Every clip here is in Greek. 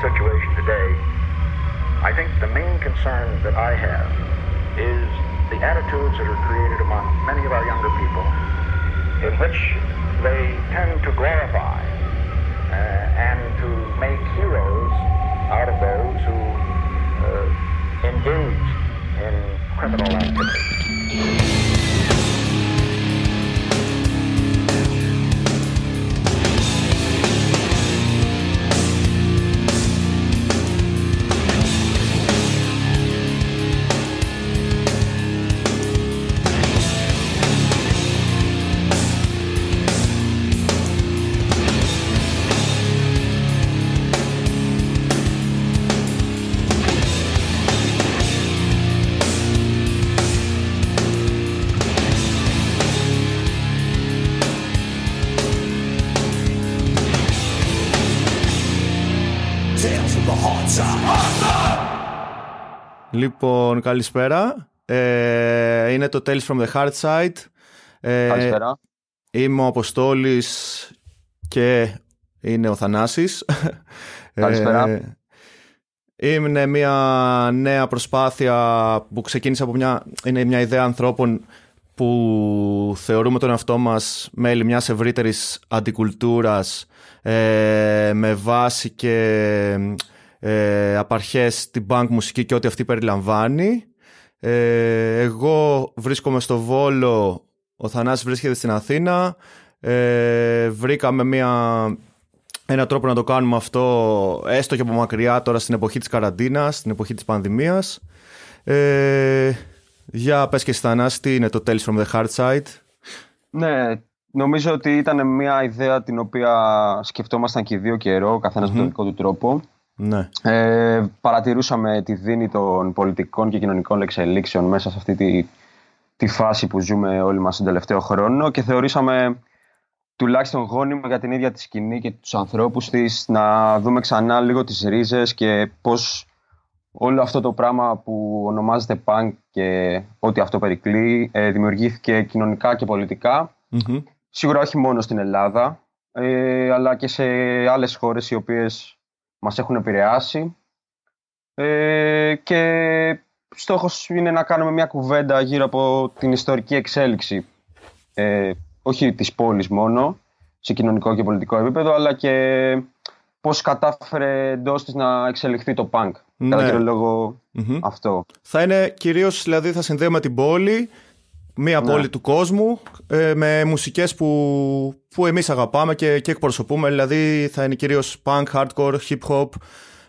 situation today, I think the main concern that I have is the attitudes that are created among many of our younger people in which they tend to glorify uh, and to make heroes out of those who uh, engage in criminal activity. Λοιπόν, καλησπέρα. Ε, είναι το Tales from the Hard Side. Ε, καλησπέρα. Είμαι ο Αποστόλης και είναι ο Θανάσης. Καλησπέρα. Ε, είναι μια νέα προσπάθεια που ξεκίνησε από μια, είναι μια ιδέα ανθρώπων που θεωρούμε τον εαυτό μας μέλη μιας ευρύτερης αντικουλτούρας ε, με βάση και ε, απαρχές την punk μουσική και ό,τι αυτή περιλαμβάνει. Ε, εγώ βρίσκομαι στο Βόλο, ο Θανάσης βρίσκεται στην Αθήνα. Ε, βρήκαμε μια, ένα τρόπο να το κάνουμε αυτό έστω και από μακριά τώρα στην εποχή της καραντίνας, στην εποχή της πανδημίας. Ε, για πες και Θανάση, τι είναι το Tales from the Hard Side; Ναι, νομίζω ότι ήταν μια ιδέα την οποία σκεφτόμασταν και δύο καιρό, καθένας με τον δικό του τρόπο. Ναι. Ε, παρατηρούσαμε τη δίνη των πολιτικών και κοινωνικών εξελίξεων μέσα σε αυτή τη, τη φάση που ζούμε όλοι μας τον τελευταίο χρόνο και θεωρήσαμε τουλάχιστον γόνιμο για την ίδια τη σκηνή και τους ανθρώπους της να δούμε ξανά λίγο τις ρίζες και πώς όλο αυτό το πράγμα που ονομάζεται punk και ό,τι αυτό περικλεί ε, δημιουργήθηκε κοινωνικά και πολιτικα Σίγουρα όχι μόνο στην Ελλάδα, ε, αλλά και σε άλλες χώρες οι οποίες μας έχουν επηρεάσει ε, και στόχος είναι να κάνουμε μια κουβέντα γύρω από την ιστορική εξέλιξη ε, όχι της πόλης μόνο σε κοινωνικό και πολιτικό επίπεδο αλλά και πώς κατάφερε εντός της να εξελιχθεί το punk. Ναι. Κατά κύριο αυτό. Θα είναι κυρίως, δηλαδή θα συνδέουμε την πόλη μια ναι. πόλη του κόσμου ε, με μουσικές που, που εμείς αγαπάμε και, και εκπροσωπούμε δηλαδή θα είναι κυρίως punk, hardcore, hip hop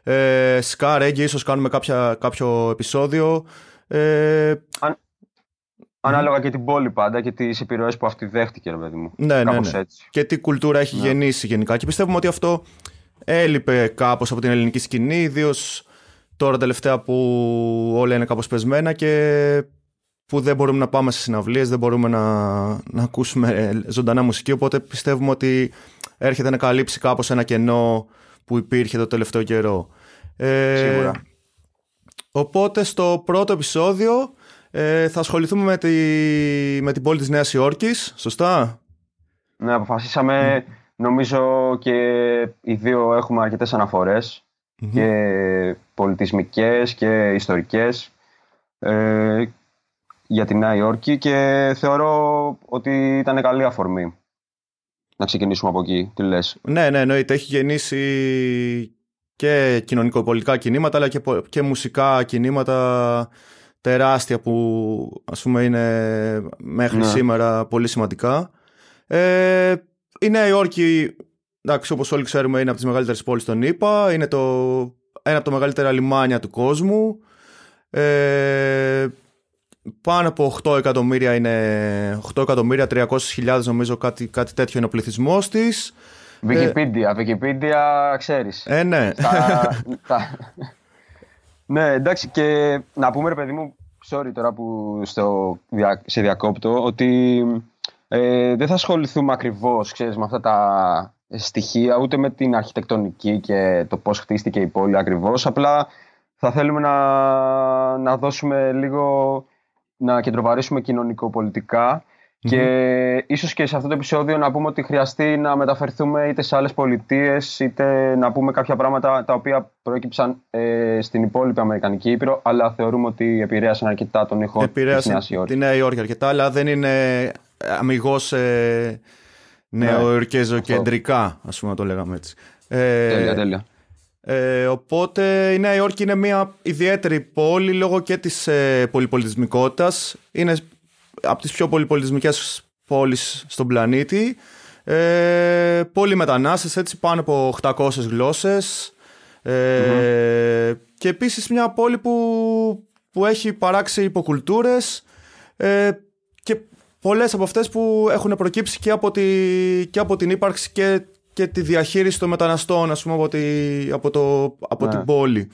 ε, ska, reggae ίσως κάνουμε κάποια, κάποιο επεισόδιο ε, Αν, Ανάλογα και την πόλη πάντα και τις επιρροές που αυτή δέχτηκε ρε παιδί μου ναι, ναι, ναι. και τι κουλτούρα έχει ναι. γεννήσει γενικά και πιστεύουμε ότι αυτό έλειπε κάπως από την ελληνική σκηνή ιδίως τώρα τελευταία που όλα είναι κάπως πεσμένα και που δεν μπορούμε να πάμε σε συναυλίες, δεν μπορούμε να, να ακούσουμε ζωντανά μουσική, οπότε πιστεύουμε ότι έρχεται να καλύψει κάπως ένα κενό που υπήρχε το τελευταίο καιρό. Ε, Σίγουρα. Οπότε στο πρώτο επεισόδιο ε, θα ασχοληθούμε με, τη, με την πόλη της Νέας Υόρκης, σωστά; Ναι, αποφασίσαμε, νομίζω και οι δύο έχουμε αρκετές και πολιτισμικές και ιστορικές ε, για τη Νέα Υόρκη και θεωρώ ότι ήταν καλή αφορμή να ξεκινήσουμε από εκεί. Τι λες; Ναι, ναι, εννοείται. Έχει γεννήσει και κοινωνικοπολιτικά κινήματα αλλά και, και μουσικά κινήματα τεράστια που ας πούμε είναι μέχρι ναι. σήμερα πολύ σημαντικά. Ε, η Νέα Υόρκη, εντάξει, όπως όλοι ξέρουμε, είναι από τις μεγαλύτερες πόλεις των ΗΠΑ, είναι το, ένα από τα μεγαλύτερα λιμάνια του κόσμου. Ε, πάνω από 8 εκατομμύρια είναι 8 εκατομμύρια 300.000 νομίζω κάτι, κάτι τέτοιο είναι ο πληθυσμός της. Wikipedia, Wikipedia ξέρεις. Ε, ναι. ναι, εντάξει και να πούμε ρε παιδί μου, sorry τώρα που στο, σε διακόπτω, ότι ε, δεν θα ασχοληθούμε ακριβώς, ξέρεις, με αυτά τα στοιχεία, ούτε με την αρχιτεκτονική και το πώς χτίστηκε η πόλη ακριβώς, απλά θα θέλουμε να, να δώσουμε λίγο να κεντροβαρήσουμε κοινωνικοπολιτικά Και ίσως και σε αυτό το επεισόδιο να πούμε ότι χρειαστεί να μεταφερθούμε είτε σε άλλες πολιτείες είτε να πούμε κάποια πράγματα τα οποία προέκυψαν ε, στην υπόλοιπη Αμερικανική Ήπειρο αλλά θεωρούμε ότι επηρέασαν αρκετά τον ήχο της Νέας Υόρκης. Τη Νέα Υόρκη αρκετά αλλά δεν είναι αμυγός ε, νεοϊορκέζο-κεντρικά ας πούμε να το λέγαμε έτσι. Ε, τέλεια, τέλεια. Ε, οπότε η Νέα Υόρκη είναι μια ιδιαίτερη πόλη λόγω και της ε, πολυπολιτισμικότητας. Είναι από τις πιο πολυπολιτισμικές πόλεις στον πλανήτη. Ε, πολλοί μετανάστες, έτσι πάνω από 800 γλώσσες. Ε, Και επίσης μια πόλη που, που έχει παράξει υποκουλτούρες ε, και πολλές από αυτές που έχουν προκύψει και από, τη, και από την ύπαρξη και, και τη διαχείριση των μεταναστών ας πούμε, από, τη, από, το, από την ναι. πόλη.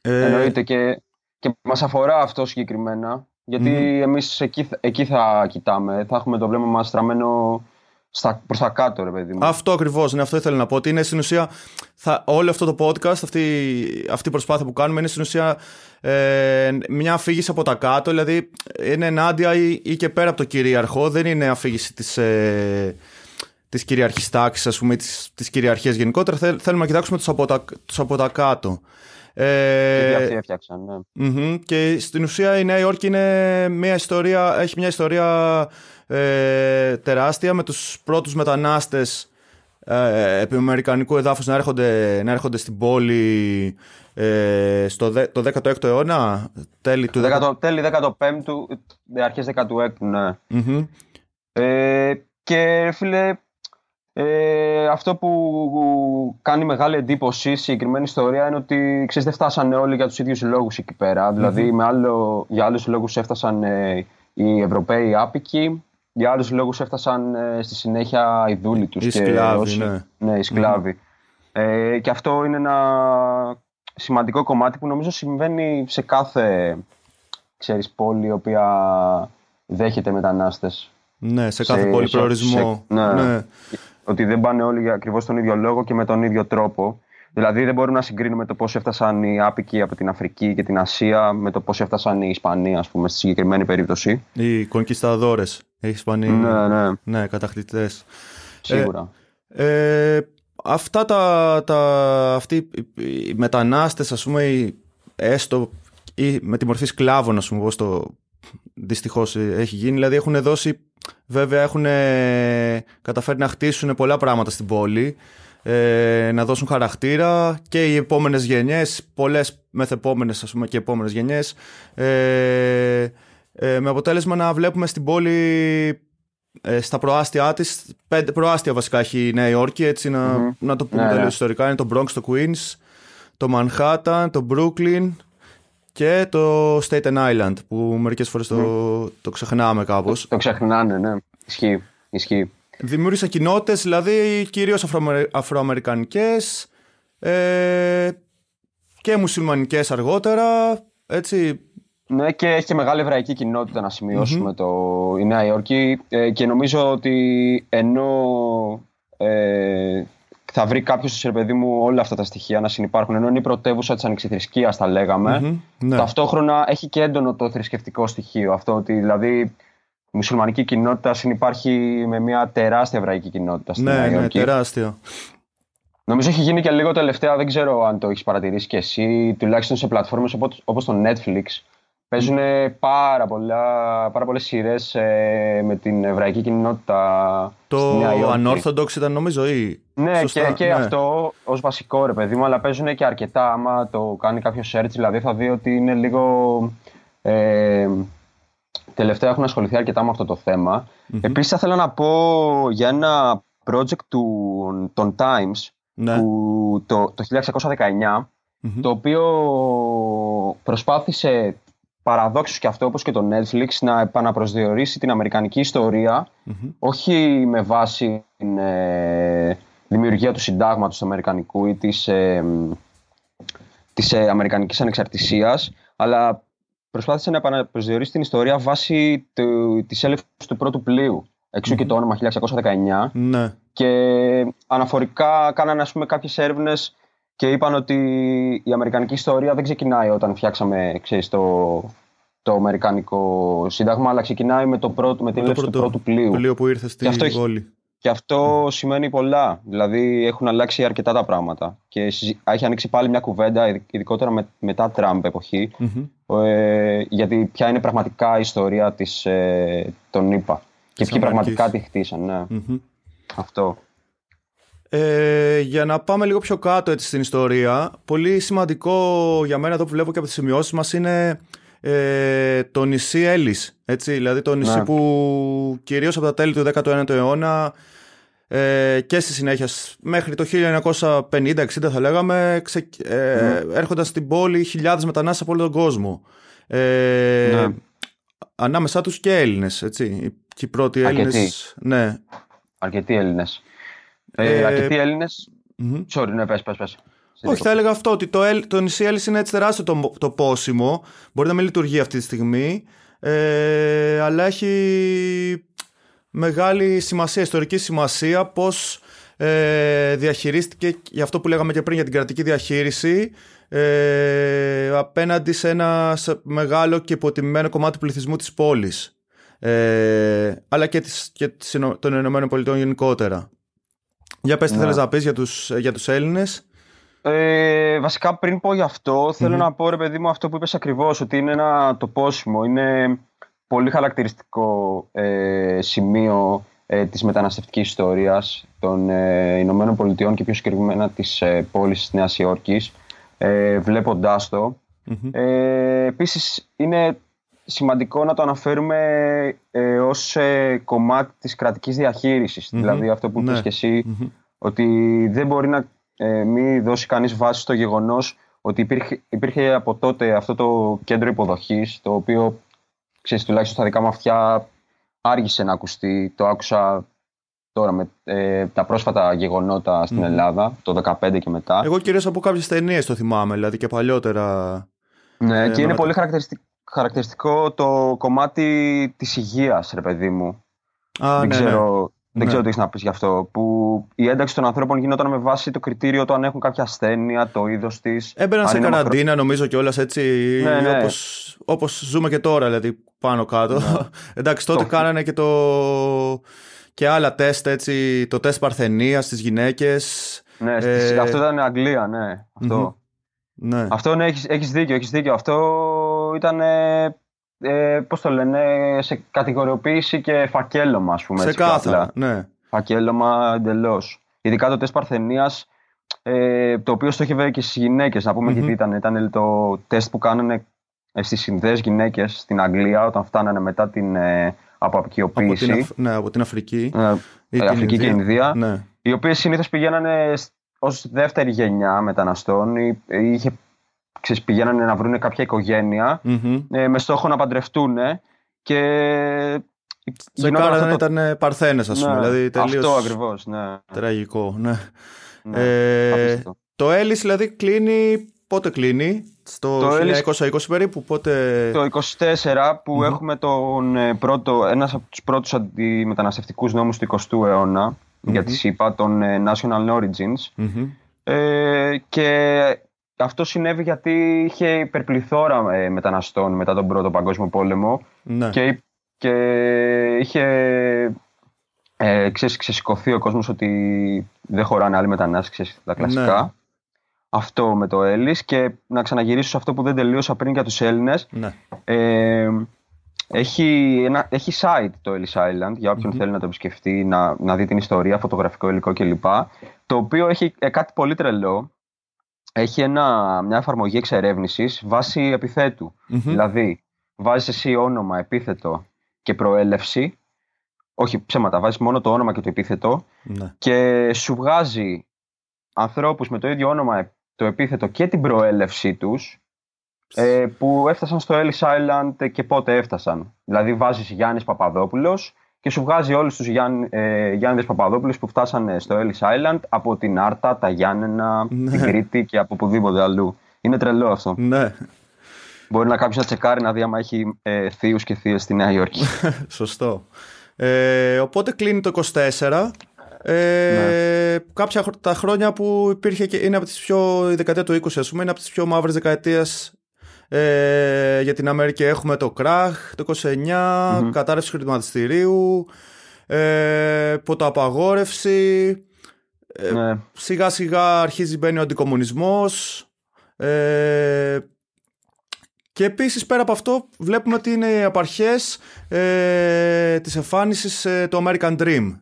Ε, Εννοείται και, και μας αφορά αυτό συγκεκριμένα γιατί mm-hmm. εμείς εκεί, εκεί θα κοιτάμε, θα έχουμε το βλέμμα μας στραμμένο στα, προς τα κάτω, ρε παιδί μου. Αυτό ακριβώς, ναι, αυτό ήθελα να πω. Ότι είναι στην ουσία, θα, όλο αυτό το podcast, αυτή, αυτή η προσπάθεια που κάνουμε, είναι στην ουσία ε, μια αφήγηση από τα κάτω. Δηλαδή, είναι ενάντια ή, ή και πέρα από το κυρίαρχο. Δεν είναι αφήγηση της, ε, της κυριαρχής τάξης, ας πούμε, της, της κυριαρχίας γενικότερα. θέλουμε να κοιτάξουμε τους από τα, τους από τα κάτω. Ε, και έφτιαξαν, ναι. Και στην ουσία η Νέα Υόρκη είναι μια ιστορία, έχει μια ιστορία ε, τεράστια με τους πρώτους μετανάστες ε, επί αμερικανικού εδάφους να έρχονται, να έρχονται στην πόλη ε, στο το 16ο αιώνα, τέλη του 10, τέλη 15ου, αρχές 16ου, ναι. mm Ε, και φίλε, ε, αυτό που κάνει μεγάλη εντύπωση η συγκεκριμένη ιστορία είναι ότι ξέρεις, δεν φτάσανε όλοι για τους ίδιους λόγους εκεί πέρα. Δηλαδή με άλλο, για άλλους λόγους έφτασαν ε, οι Ευρωπαίοι άπικοι, για άλλους λόγους έφτασαν ε, στη συνέχεια οι δούλοι τους. Οι σκλάβοι, ναι. Ναι, οι σκλαβοι Ε, και αυτό είναι ένα σημαντικό κομμάτι που νομίζω συμβαίνει σε κάθε ξέρεις, πόλη η οποία δέχεται μετανάστες. Ναι, σε κάθε πόλη προορισμό. ναι. ναι ότι δεν πάνε όλοι για ακριβώς τον ίδιο λόγο και με τον ίδιο τρόπο. Δηλαδή δεν μπορούμε να συγκρίνουμε το πώς έφτασαν οι άπικοι από την Αφρική και την Ασία με το πώς έφτασαν οι Ισπανοί, ας πούμε, στη συγκεκριμένη περίπτωση. Οι κονκισταδόρες. Οι Ισπανοί. Ναι, ναι. Ναι, κατακτητές. Σίγουρα. Ε, ε, αυτά τα, τα, αυτοί οι μετανάστες ας πούμε έστω ή με τη μορφή σκλάβων ας πούμε πώς το δυστυχώς έχει γίνει. Δηλαδή έχουν δώσει Βέβαια έχουν καταφέρει να χτίσουν πολλά πράγματα στην πόλη, ε, να δώσουν χαρακτήρα και οι επόμενες γενιές, πολλές μεθεπόμενες ας πούμε και επόμενες γενιές, ε, ε, με αποτέλεσμα να βλέπουμε στην πόλη ε, στα προάστια της, πέντε προάστια βασικά έχει η Νέα Υόρκη, έτσι να, να το πούμε ναι, τελείως ναι. ιστορικά, είναι το Bronx, το Queens, το Manhattan, το Brooklyn, και το Staten Island που μερικές φορές το, το ξεχνάμε κάπως. Το, το ξεχνάνε, ναι. Ισχύει. Ισχύει. Δημιούργησαν κοινότητες, δηλαδή κυρίως αφροαμερ, αφροαμερικανικές ε, και μουσουλμανικές αργότερα, έτσι. Ναι, και έχει και μεγάλη εβραϊκή κοινότητα να σημειωσουμε το, η Νέα Υόρκη ε, και νομίζω ότι ενώ ε, θα βρει κάποιος, σε παιδί μου, όλα αυτά τα στοιχεία να συνεπάρχουν. Ενώ είναι η πρωτεύουσα της ανεξιθρησκείας, τα λεγαμε ναι. Ταυτόχρονα έχει και έντονο το θρησκευτικό στοιχείο. Αυτό ότι δηλαδή η μουσουλμανική κοινότητα συνεπάρχει με μια τεράστια εβραϊκή κοινότητα στην ναι, Ναι, τεράστια. Νομίζω έχει γίνει και λίγο τελευταία, δεν ξέρω αν το έχεις παρατηρήσει και εσύ, τουλάχιστον σε πλατφόρμες όπως το Netflix, Παίζουν πάρα, πολλά, πάρα πολλές σειρές ε, με την εβραϊκή κοινότητα Το Unorthodox ήταν νομίζω ή... Ναι, και, και ναι. αυτό ως βασικό ρε παιδί μου, αλλά παίζουν και αρκετά. Άμα το κάνει κάποιος search, δηλαδή θα δει ότι είναι λίγο... Ε, τελευταία έχουν ασχοληθεί αρκετά με αυτό το θέμα. Mm-hmm. Επίσης θα ήθελα να πω για ένα project του, των Times ναι. που, το, το 1619 το οποίο προσπάθησε παραδόξως και αυτό όπως και το Netflix να επαναπροσδιορίσει την αμερικανική όχι με βάση την ε, δημιουργία του συντάγματος του αμερικανικού ή της, ε, της ε, αμερικανικής ανεξαρτησίας αλλά προσπάθησε να επαναπροσδιορίσει την ιστορία βάσει του, της έλευσης του πρώτου πλοίου και το όνομα 1919 ναι. και αναφορικά κάνανε ας πούμε κάποιες έρευνες και είπαν ότι η αμερικανική ιστορία δεν ξεκινάει όταν φτιάξαμε ξέρεις, το, το Αμερικανικό Σύνταγμα, αλλά ξεκινάει με, το πρώτο, με την έλευση του πρώτου πλοίου. πλοίο που ήρθε στη και Βόλη. Και αυτό σημαίνει πολλά. Δηλαδή έχουν αλλάξει αρκετά τα πράγματα. Και έχει ανοίξει πάλι μια κουβέντα, ειδικότερα με, μετά Τραμπ εποχή, ε, γιατί ποια είναι πραγματικά η ιστορία της, ε, των ΗΠΑ. Και ποιοι πραγματικά τη χτίσαν. Ναι. Αυτό. Ε, για να πάμε λίγο πιο κάτω έτσι, στην ιστορία, πολύ σημαντικό για μένα εδώ που βλέπω και από τις σημειώσεις μας είναι ε, το νησί Έλλης. Έτσι, δηλαδή το νησί ναι. που κυρίως από τα τέλη του 19ου αιώνα ε, και στη συνέχεια μέχρι το 1950-60 θα λέγαμε ξε, ε, ναι. έρχονταν στην πόλη χιλιάδες μετανάστες από όλο τον κόσμο. Ε, ναι. Ανάμεσά τους και Έλληνες, έτσι. Και οι πρώτοι Έλληνες... Ναι. Αρκετοί Έλληνες. Ε, ε, αρκετοί Έλληνες. Mm-hmm. Sorry, ναι, πες, πες, πες. Όχι, θα έλεγα αυτό ότι το, το νησί Έλλης είναι έτσι τεράστιο το, το πόσιμο. Μπορεί να μην λειτουργεί αυτή τη στιγμή. Ε, αλλά έχει μεγάλη σημασία, ιστορική σημασία πώς ε, διαχειρίστηκε για αυτό που λέγαμε και πριν για την κρατική διαχείριση ε, απέναντι σε ένα μεγάλο και υποτιμημένο κομμάτι του πληθυσμού της πόλης ε, αλλά και, της, και των Ηνωμένων Πολιτών γενικότερα. Για πες τι ναι. θέλεις να πεις για τους, για τους Έλληνες. Ε, βασικά πριν πω γι' αυτό, θέλω να πω ρε παιδί μου αυτό που είπες ακριβώς, ότι είναι ένα τοπόσιμο, είναι πολύ χαρακτηριστικό ε, σημείο ε, της μεταναστευτικής ιστορίας των ε, Ηνωμένων Πολιτειών και πιο συγκεκριμένα της ε, πόλης της Νέας Υόρκης, ε, βλέποντάς το. Ε, επίσης είναι σημαντικό να το αναφέρουμε ε, ως ε, κομμάτι της κρατικής δηλαδή αυτό που είπες ναι. και εσύ, ότι δεν μπορεί να ε, μην δώσει κανείς βάση στο γεγονός ότι υπήρχε, υπήρχε από τότε αυτό το κέντρο υποδοχής, το οποίο, ξέρεις, τουλάχιστον στα δικά μου αυτιά άργησε να ακουστεί. Το άκουσα τώρα με ε, τα πρόσφατα γεγονότα στην Ελλάδα, το 2015 και μετά. Εγώ κυρίως από κάποιες ταινίες το θυμάμαι, δηλαδή και παλιότερα. Ναι, ε, και είναι πολύ χαρακτηριστικό χαρακτηριστικό το κομμάτι της υγείας, ρε παιδί μου. Α, δεν ναι, ξέρω, ναι. Δεν ξέρω τι έχεις να πεις γι' αυτό. Που η ένταξη των ανθρώπων γινόταν με βάση το κριτήριο το αν έχουν κάποια ασθένεια, το είδος της. Έμπαιναν σε καραντίνα, μακρο... νομίζω κιόλας έτσι. Ναι, ναι. Όπως, ζούμε και τώρα, δηλαδή πάνω κάτω. Ναι. Εντάξει, τότε το... κάνανε και το. και άλλα τεστ, έτσι. Το τεστ παρθενίας στις γυναίκες. Ναι, ε... αυτό ήταν Αγγλία, ναι. Αυτό. Ναι. Αυτό ναι, έχεις, έχεις δίκιο, έχεις δίκιο. Αυτό ήταν, ε, ε, πώς το λένε, σε κατηγοριοποίηση και φακέλωμα, ας πούμε. Σε κάθε, ναι. Φακέλωμα εντελώς. Ειδικά το τεστ παρθενίας, ε, το οποίο στόχευε και στις γυναίκες, να πούμε mm-hmm. γιατί ήταν. Ήταν το τεστ που κάνανε ε, στις συνδέες γυναίκες στην Αγγλία όταν φτάνανε μετά την ε, αποαπικιοποίηση. Από την, ναι, από την Αφρική. Ε, ε Αφρική και Ινδία. Ναι. Οι οποίες συνήθως πηγαίνανε ως δεύτερη γενιά μεταναστών είχε, ξέρεις, πηγαίνανε να βρουν κάποια ε, με στόχο να παντρευτούν και σε κάρα δεν το... ήταν παρθένες ας πούμε, ναι, δηλαδή τελείως αυτό ακριβώς, ναι. τραγικό. Ναι. ναι ε, το Έλλης δηλαδή κλείνει, πότε κλείνει, στο το 1920 περίπου, πότε... Το 24 που mm-hmm. έχουμε τον ε, πρώτο, ένας από τους πρώτους αντιμεταναστευτικούς νόμους του 20ου αιώνα, mm-hmm. για τη ΣΥΠΑ, των ε, National Origins. Mm-hmm. Ε, και αυτό συνέβη γιατί είχε υπερπληθώρα ε, μεταναστών μετά τον Πρώτο Παγκόσμιο Πόλεμο ναι. και, και είχε ε, ξεσηκωθεί ο κόσμος ότι δεν χωράνε άλλοι μετανάστες, τα κλασικά. Ναι. Αυτό με το Έλλης και να ξαναγυρίσω σε αυτό που δεν τελείωσα πριν για τους Έλληνες. Ναι. Ε, έχει, ένα, έχει site το Ellis Island για όποιον θέλει να το επισκεφτεί, να, να δει την ιστορία, φωτογραφικό υλικό κλπ. Το οποίο έχει ε, κάτι πολύ τρελό. Έχει ένα, μια εφαρμογή εξερεύνησης βάσει Δηλαδή, βάζεις εσύ όνομα, επίθετο και προέλευση. Όχι ψέματα, βάζεις μόνο το όνομα και το επίθετο. Ναι. Και σου βγάζει ανθρώπους με το ίδιο όνομα, το επίθετο και την προέλευσή τους ε, που έφτασαν στο Ellis Island και πότε έφτασαν. Δηλαδή βάζεις Γιάννης Παπαδόπουλος και σου βγάζει όλους τους Γιάννη, ε, Γιάννης Παπαδόπουλους που φτάσανε στο Ellis Island από την Άρτα, τα Γιάννενα, ναι. την Κρήτη και από οπουδήποτε αλλού. Είναι τρελό αυτό. Ναι. Μπορεί να κάποιος να τσεκάρει να δει άμα έχει ε, θείους και θείες στη Νέα Υόρκη. Σωστό. Ε, οπότε κλείνει το 24. Ε, ναι. Κάποια τα χρόνια που υπήρχε και είναι από τις πιο, η δεκαετία του 20 ας πούμε, είναι από τις πιο μαύρες δεκαετίες Ε, για την Αμερική έχουμε το κράχ το 29, mm-hmm. κατάρρευση χρηματιστηρίου, ε, ποτοαπαγόρευση. Ε, ναι. Σιγά σιγά αρχίζει μπαίνει ο αντικομουνισμός. Ε, και επίσης πέρα από αυτό βλέπουμε ότι είναι οι απαρχές ε, της εμφάνισης ε, του American Dream.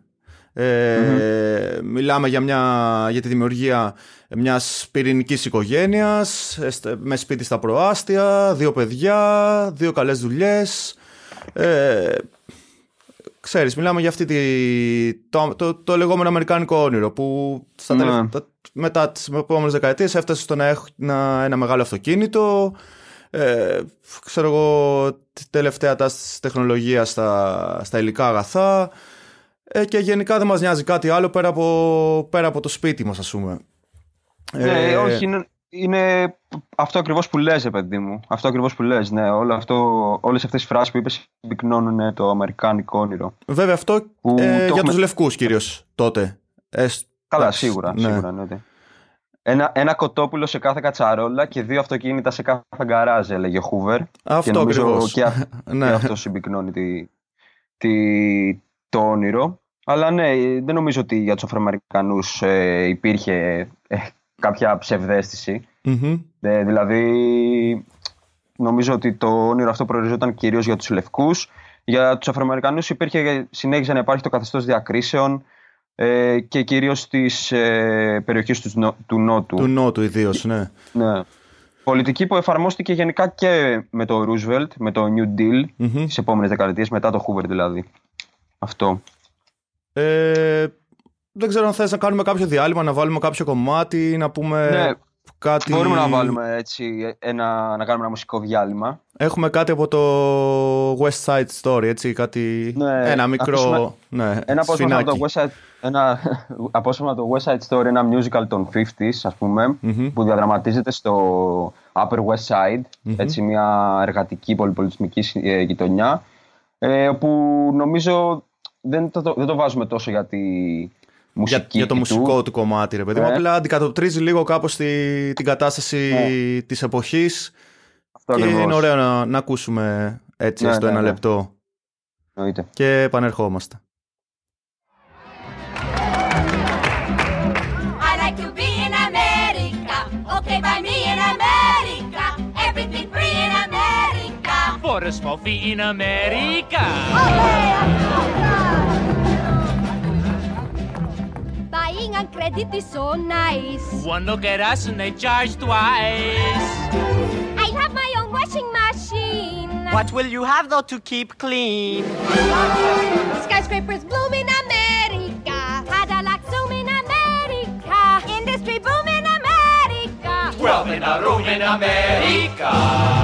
Ε, Μιλάμε για, μια, για τη δημιουργία μιας πυρηνικής οικογένειας με σπίτι στα προάστια, δύο παιδιά, δύο καλές δουλειές. Ε, ξέρεις, μιλάμε για αυτή τη, το, το, το λεγόμενο αμερικάνικο όνειρο που στα ναι. μετά τις επόμενες δεκαετίες έφτασε στο να έχει ένα, ένα μεγάλο αυτοκίνητο ε, ξέρω εγώ τελευταία τάση τεχνολογίας στα, στα υλικά αγαθά ε, και γενικά δεν μας νοιάζει κάτι άλλο πέρα από, πέρα από το σπίτι μας ας πούμε. Ναι, ε, όχι, είναι, είναι αυτό ακριβώς που λες, παιδί μου. Αυτό ακριβώς που λες, ναι. Όλο αυτό, όλες αυτές οι φράσεις που είπες συμπυκνώνουν το αμερικάνικο όνειρο. Βέβαια αυτό ε, για έχουμε... τους λευκούς κυρίως τότε. Ε, Καλά, σίγουρα, ναι. σίγουρα ναι. Ένα, ένα κοτόπουλο σε κάθε κατσαρόλα και δύο αυτοκίνητα σε κάθε γκαράζ, έλεγε ο Χούβερ. Αυτό και νομίζω και, ναι. και, αυτό συμπυκνώνει τη, τη, το όνειρο. Αλλά ναι, δεν νομίζω ότι για τους Αφροαμερικανούς ε, υπήρχε ε, κάποια Ε, δηλαδή, νομίζω ότι το όνειρο αυτό προοριζόταν κυρίως για τους λευκούς. Για τους Αφροαμερικανούς υπήρχε, συνέχιζε να υπάρχει το καθεστώς διακρίσεων ε, και κυρίως στις ε, περιοχές τους, του Νότου. Του Νότου ιδίως, ναι. ναι. Πολιτική που εφαρμόστηκε γενικά και με το Roosevelt, με το New Deal, mm-hmm. τις επόμενες δεκαετίες, μετά το Hoover δηλαδή. Αυτό. Ε, δεν ξέρω αν θες να κάνουμε κάποιο διάλειμμα, να βάλουμε κάποιο κομμάτι, να πούμε ναι, κάτι... Μπορούμε να βάλουμε έτσι, ένα, να κάνουμε ένα μουσικό διάλειμμα. Έχουμε κάτι από το West Side Story, έτσι, κάτι... Ναι, ένα μικρό... Ακούσουμε, ναι, ένα απόσπασμα από το West Side ένα απόσπασμα το West Side Story, ένα musical των 50s, ας πουμε που διαδραματίζεται στο Upper West Side, έτσι μια εργατική πολυπολιτισμική ε, γειτονιά, ε, όπου νομίζω δεν το, δεν το βάζουμε τόσο για τη μουσική για, για το μουσικό του κομμάτι, ρε παιδί μου. Ε. Απλά αντικατοπτρίζει λίγο κάπως τη, την κατάσταση ναι. της εποχής Αυτό και είναι ωραίο να, να ακούσουμε έτσι ναι, στο ναι, ένα ναι. λεπτό. Και επανερχόμαστε. okay by me in America. Everything free in America. For a small fee in America. Buying on credit is so nice. One look at us and they charge twice. I have my own washing machine. What will you have though to keep clean? Skyscrapers bloom in America. Cadillac zoom in America. Industry boom in 12 in a room in America.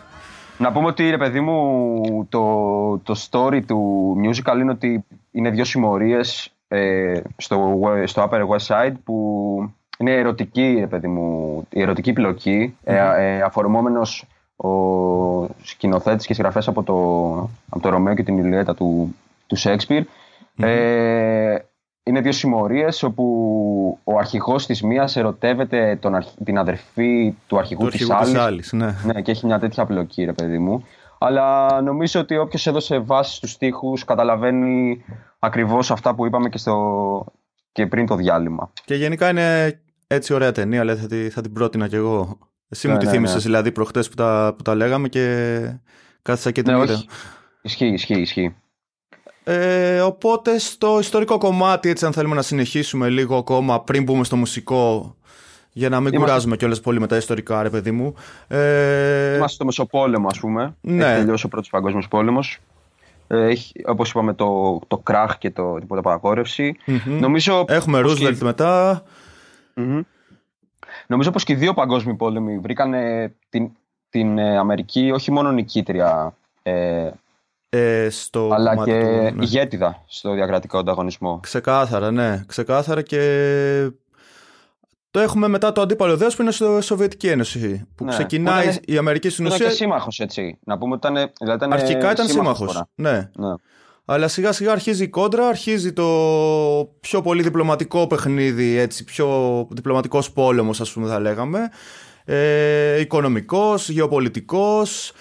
Να πούμε ότι, ρε παιδί μου, το, το story του musical είναι ότι είναι δύο συμμορίες ε, στο, στο Upper West Side που είναι ερωτική, ρε παιδί μου, η ερωτική πλοκή, mm-hmm. ε, ε, αφορμόμενος ο σκηνοθέτης και συγγραφέας από το, από το Ρωμαίο και την Ιλιέτα του, του Σέξπιρ. Mm-hmm. Ε, είναι δύο συμμορίες όπου ο αρχηγός της μίας ερωτεύεται τον, την αδερφή του αρχηγού της άλλης. Ναι. ναι, και έχει μια τέτοια πλοκή, ρε παιδί μου. Αλλά νομίζω ότι όποιος έδωσε βάση στους τοίχου καταλαβαίνει ακριβώς αυτά που είπαμε και, στο... και πριν το διάλειμμα. Και γενικά είναι έτσι ωραία ταινία, λέει, θα, θα την πρότεινα κι εγώ. Εσύ ναι, μου τη ναι, θύμισες ναι. δηλαδή προχτές που τα, που τα λέγαμε και κάθισα και την ναι, Ισχύει, ισχύει, ισχύει. Ε, οπότε στο ιστορικό κομμάτι, έτσι αν θέλουμε να συνεχίσουμε λίγο ακόμα πριν μπούμε στο μουσικό, για να μην Είμαστε... κουράζουμε κιόλας πολύ με τα ιστορικά, ρε παιδί μου. Ε... Είμαστε στο Μεσοπόλεμο, ας πούμε. Ναι. Έχει τελειώσει ο πρώτος Παγκόσμιος Πόλεμος. Ε, έχει, όπως είπαμε, το, το κράχ και το τίποτα παρακόρευση. Mm-hmm. Νομίζω Έχουμε Ρούσβελτ και... μετά. Mm-hmm. Νομίζω πως και οι δύο παγκόσμιοι πόλεμοι βρήκαν την, την Αμερική όχι μόνο νικήτρια ε, ε, στο αλλά κομμάτι και του, ναι. ηγέτιδα στο διακρατικό ανταγωνισμό. Ξεκάθαρα, ναι. Ξεκάθαρα και το έχουμε μετά το αντίπαλο δέος που είναι στο Σοβιετική Ένωση. Που Ναι. ξεκινάει Που ήταν- η Αμερική στην Ήταν ουσία. και σύμμαχος έτσι. Να πούμε ότι ήταν, δηλαδή ήταν Αρχικά ήταν σύμμαχος σύμμαχος. χώρα. Ναι. Ναι. Αλλά σιγά σιγά αρχίζει η κόντρα, αρχίζει το πιο πολύ διπλωματικό παιχνίδι, έτσι, πιο διπλωματικός πόλεμος ας πούμε θα λέγαμε, ε, οικονομικός, γεωπολιτικός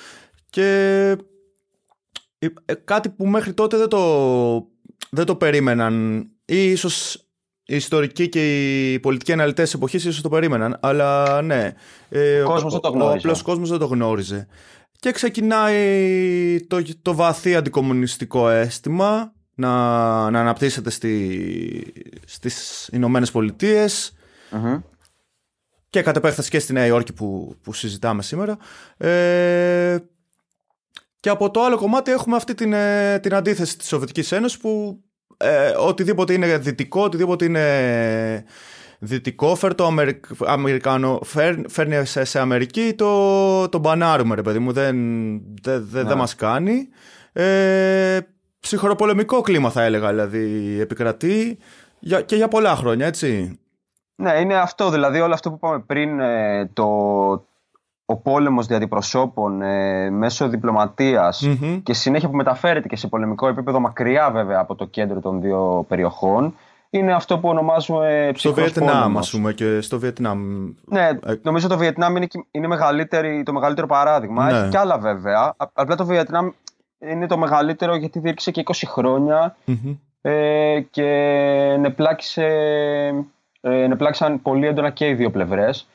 και ε, ε, κάτι που μέχρι τότε δεν το, δεν το περίμεναν ή ίσως οι ιστορικοί και οι πολιτικοί αναλυτές της εποχής ίσως το περίμεναν, αλλά ναι. ε, Ο κόσμος δεν το γνώριζε. Ο απλός κόσμος δεν το γνώριζε. Και ξεκινάει το, το βαθύ αντικομουνιστικό αίσθημα να, να αναπτύσσεται στη, στις Ηνωμένες Πολιτείες Μμμ. και κατ' επέκταση και στη Νέα Υόρκη που, που συζητάμε σήμερα. Ε, και από το άλλο κομμάτι έχουμε αυτή την, ε, την αντίθεση της Σοβιετικής Ένωσης που ε, οτιδήποτε είναι δυτικό, οτιδήποτε είναι δυτικό, φέρ το Αμερικ... Αμερικάνο, φέρ- φέρνει σε, σε Αμερική το, το μπανάρουμε ρε παιδί μου, δεν, δεν, δεν, Ναι. δεν μας κάνει. Ε, ψυχροπολεμικό κλίμα θα έλεγα δηλαδή επικρατεί για, και για πολλά χρόνια έτσι. Ναι, είναι αυτό. Δηλαδή όλο αυτό που είπαμε πριν, ε, το, ο πόλεμος δια αντιπροσώπων ε, μέσω διπλωματίας Μμμ. και συνέχεια που μεταφέρεται και σε πολεμικό επίπεδο μακριά βέβαια από το κέντρο των δύο περιοχών είναι αυτό που ονομάζουμε Στο ψυχρός Βιετνάμ, πόλεμος. ας πούμε, και στο Βιετνάμ. Ναι, Ε, νομίζω το Βιετνάμ είναι, και- είναι μεγαλύτερη, το μεγαλύτερο παράδειγμα. Ναι. Έχει κι άλλα βέβαια. Α- Απλά το Βιετνάμ είναι το μεγαλύτερο γιατί διήρκησε και 20 χρόνια Μμμ. ε, και ενεπλάκησε, ε, ενεπλάκησαν πολύ έντονα και οι δύο πλευρές.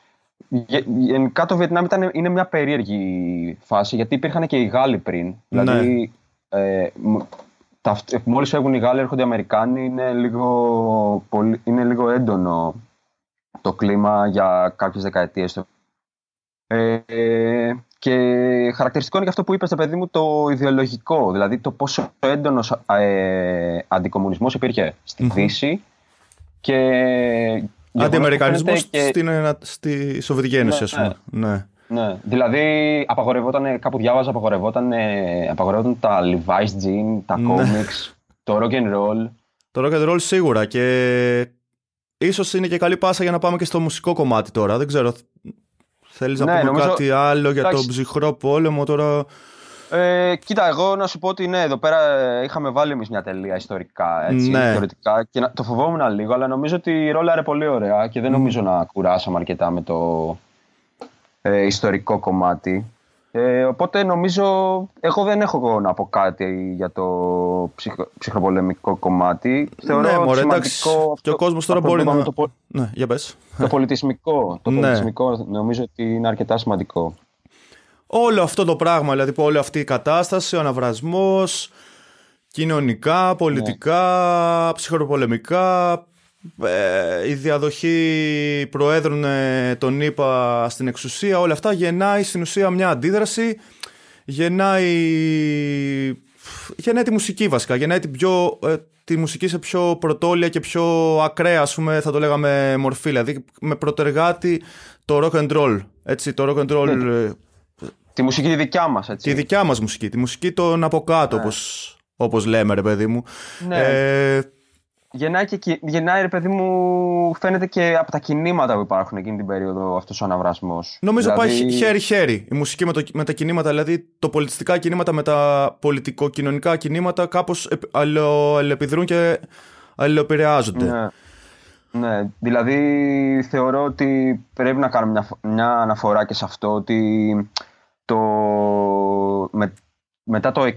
Γε- Γενικά το Βιετνάμ ήταν, είναι μια περίεργη φάση γιατί υπήρχαν και οι Γάλλοι πριν. Ναι. Δηλαδή, ε, μ- τα, μόλις φεύγουν οι Γάλλοι έρχονται οι Αμερικάνοι είναι λίγο, πολύ, είναι λίγο έντονο το κλίμα για κάποιες δεκαετίες. στο- Ε, ε, και χαρακτηριστικό είναι και αυτό που είπες, ρε παιδί μου, το ιδεολογικό. Δηλαδή το πόσο έντονος ε, αντικομουνισμός υπήρχε στη Μμμ. Δύση και γεγονός που Αντιαμερικανισμός φαίνεται και- στην, ε, στη Σοβιετική Ένωση, Ναι, ας πούμε. Ναι. ναι, δηλαδή απαγορευόταν, κάπου διάβαζα, απαγορευόταν, ε, απαγορευόταν τα Levi's jean, τα Ναι. comics, το rock and roll. Το rock and roll σίγουρα και ίσως είναι και καλή πάσα για να πάμε και στο μουσικό κομμάτι τώρα. Δεν ξέρω. Θέλεις να Ναι, πούμε νομίζω- κάτι άλλο για Εντάξει. τον ψυχρό πόλεμο τώρα; Ε, κοίτα, εγώ να σου πω ότι ναι, εδώ πέρα ε, είχαμε βάλει εμείς μια τελεία ιστορικά, έτσι, Ναι. θεωρητικά. Και να, το φοβόμουν λίγο, αλλά νομίζω ότι ρόλαρε πολύ ωραία και δεν νομίζω να κουράσαμε αρκετά με το ε, ιστορικό κομμάτι. Ε, οπότε νομίζω, εγώ δεν έχω εγώ να πω κάτι για το ψυχο, ψυχροπολεμικό κομμάτι. Θεωρώ ναι, μωρέ, εντάξει. σημαντικό Και ο αυτό- κόσμος τώρα αυτό που μπορεί είπαμε, να... Το, πο- Ναι, για πες. το πολιτισμικό. Το Ναι. πολιτισμικό νομίζω ότι είναι αρκετά σημαντικό. Όλο αυτό το πράγμα, δηλαδή που όλη αυτή η κατάσταση, ο αναβρασμός, κοινωνικά, πολιτικά, ψυχροπολεμικά, ε, η διαδοχή προέδρων ε, των ΗΠΑ στην εξουσία, όλα αυτά γεννάει στην ουσία μια αντίδραση, γεννάει, γεννάει τη μουσική βασικά, γεννάει την πιο, ε, τη μουσική σε πιο πρωτόλια και πιο ακραία, ας πούμε, θα το λέγαμε μορφή, δηλαδή με προτεργάτη το rock and roll, έτσι, το rock and roll... ε, Τη μουσική τη δικιά μας, έτσι. Τη δικιά μας μουσική, τη μουσική των από κάτω, όπως, όπως λέμε ρε παιδί μου. Ναι. Ε, Γεννάει, και, κι- γεννάει, ρε παιδί μου, φαίνεται και από τα κινήματα που υπάρχουν εκείνη την περίοδο αυτός ο αναβρασμός. νομίζω Δηλαδή, πάει χέρι-χέρι η μουσική με, το, με τα κινήματα, δηλαδή το πολιτιστικά κινήματα με τα πολιτικοκοινωνικά κινήματα κάπως επ- αλλο- αλληλεπιδρούν και αλληλεπηρεάζονται. Ναι. ναι, δηλαδή θεωρώ ότι πρέπει να κάνουμε μια, φο- μια αναφορά και σε αυτό ότι το, με, μετά το 60,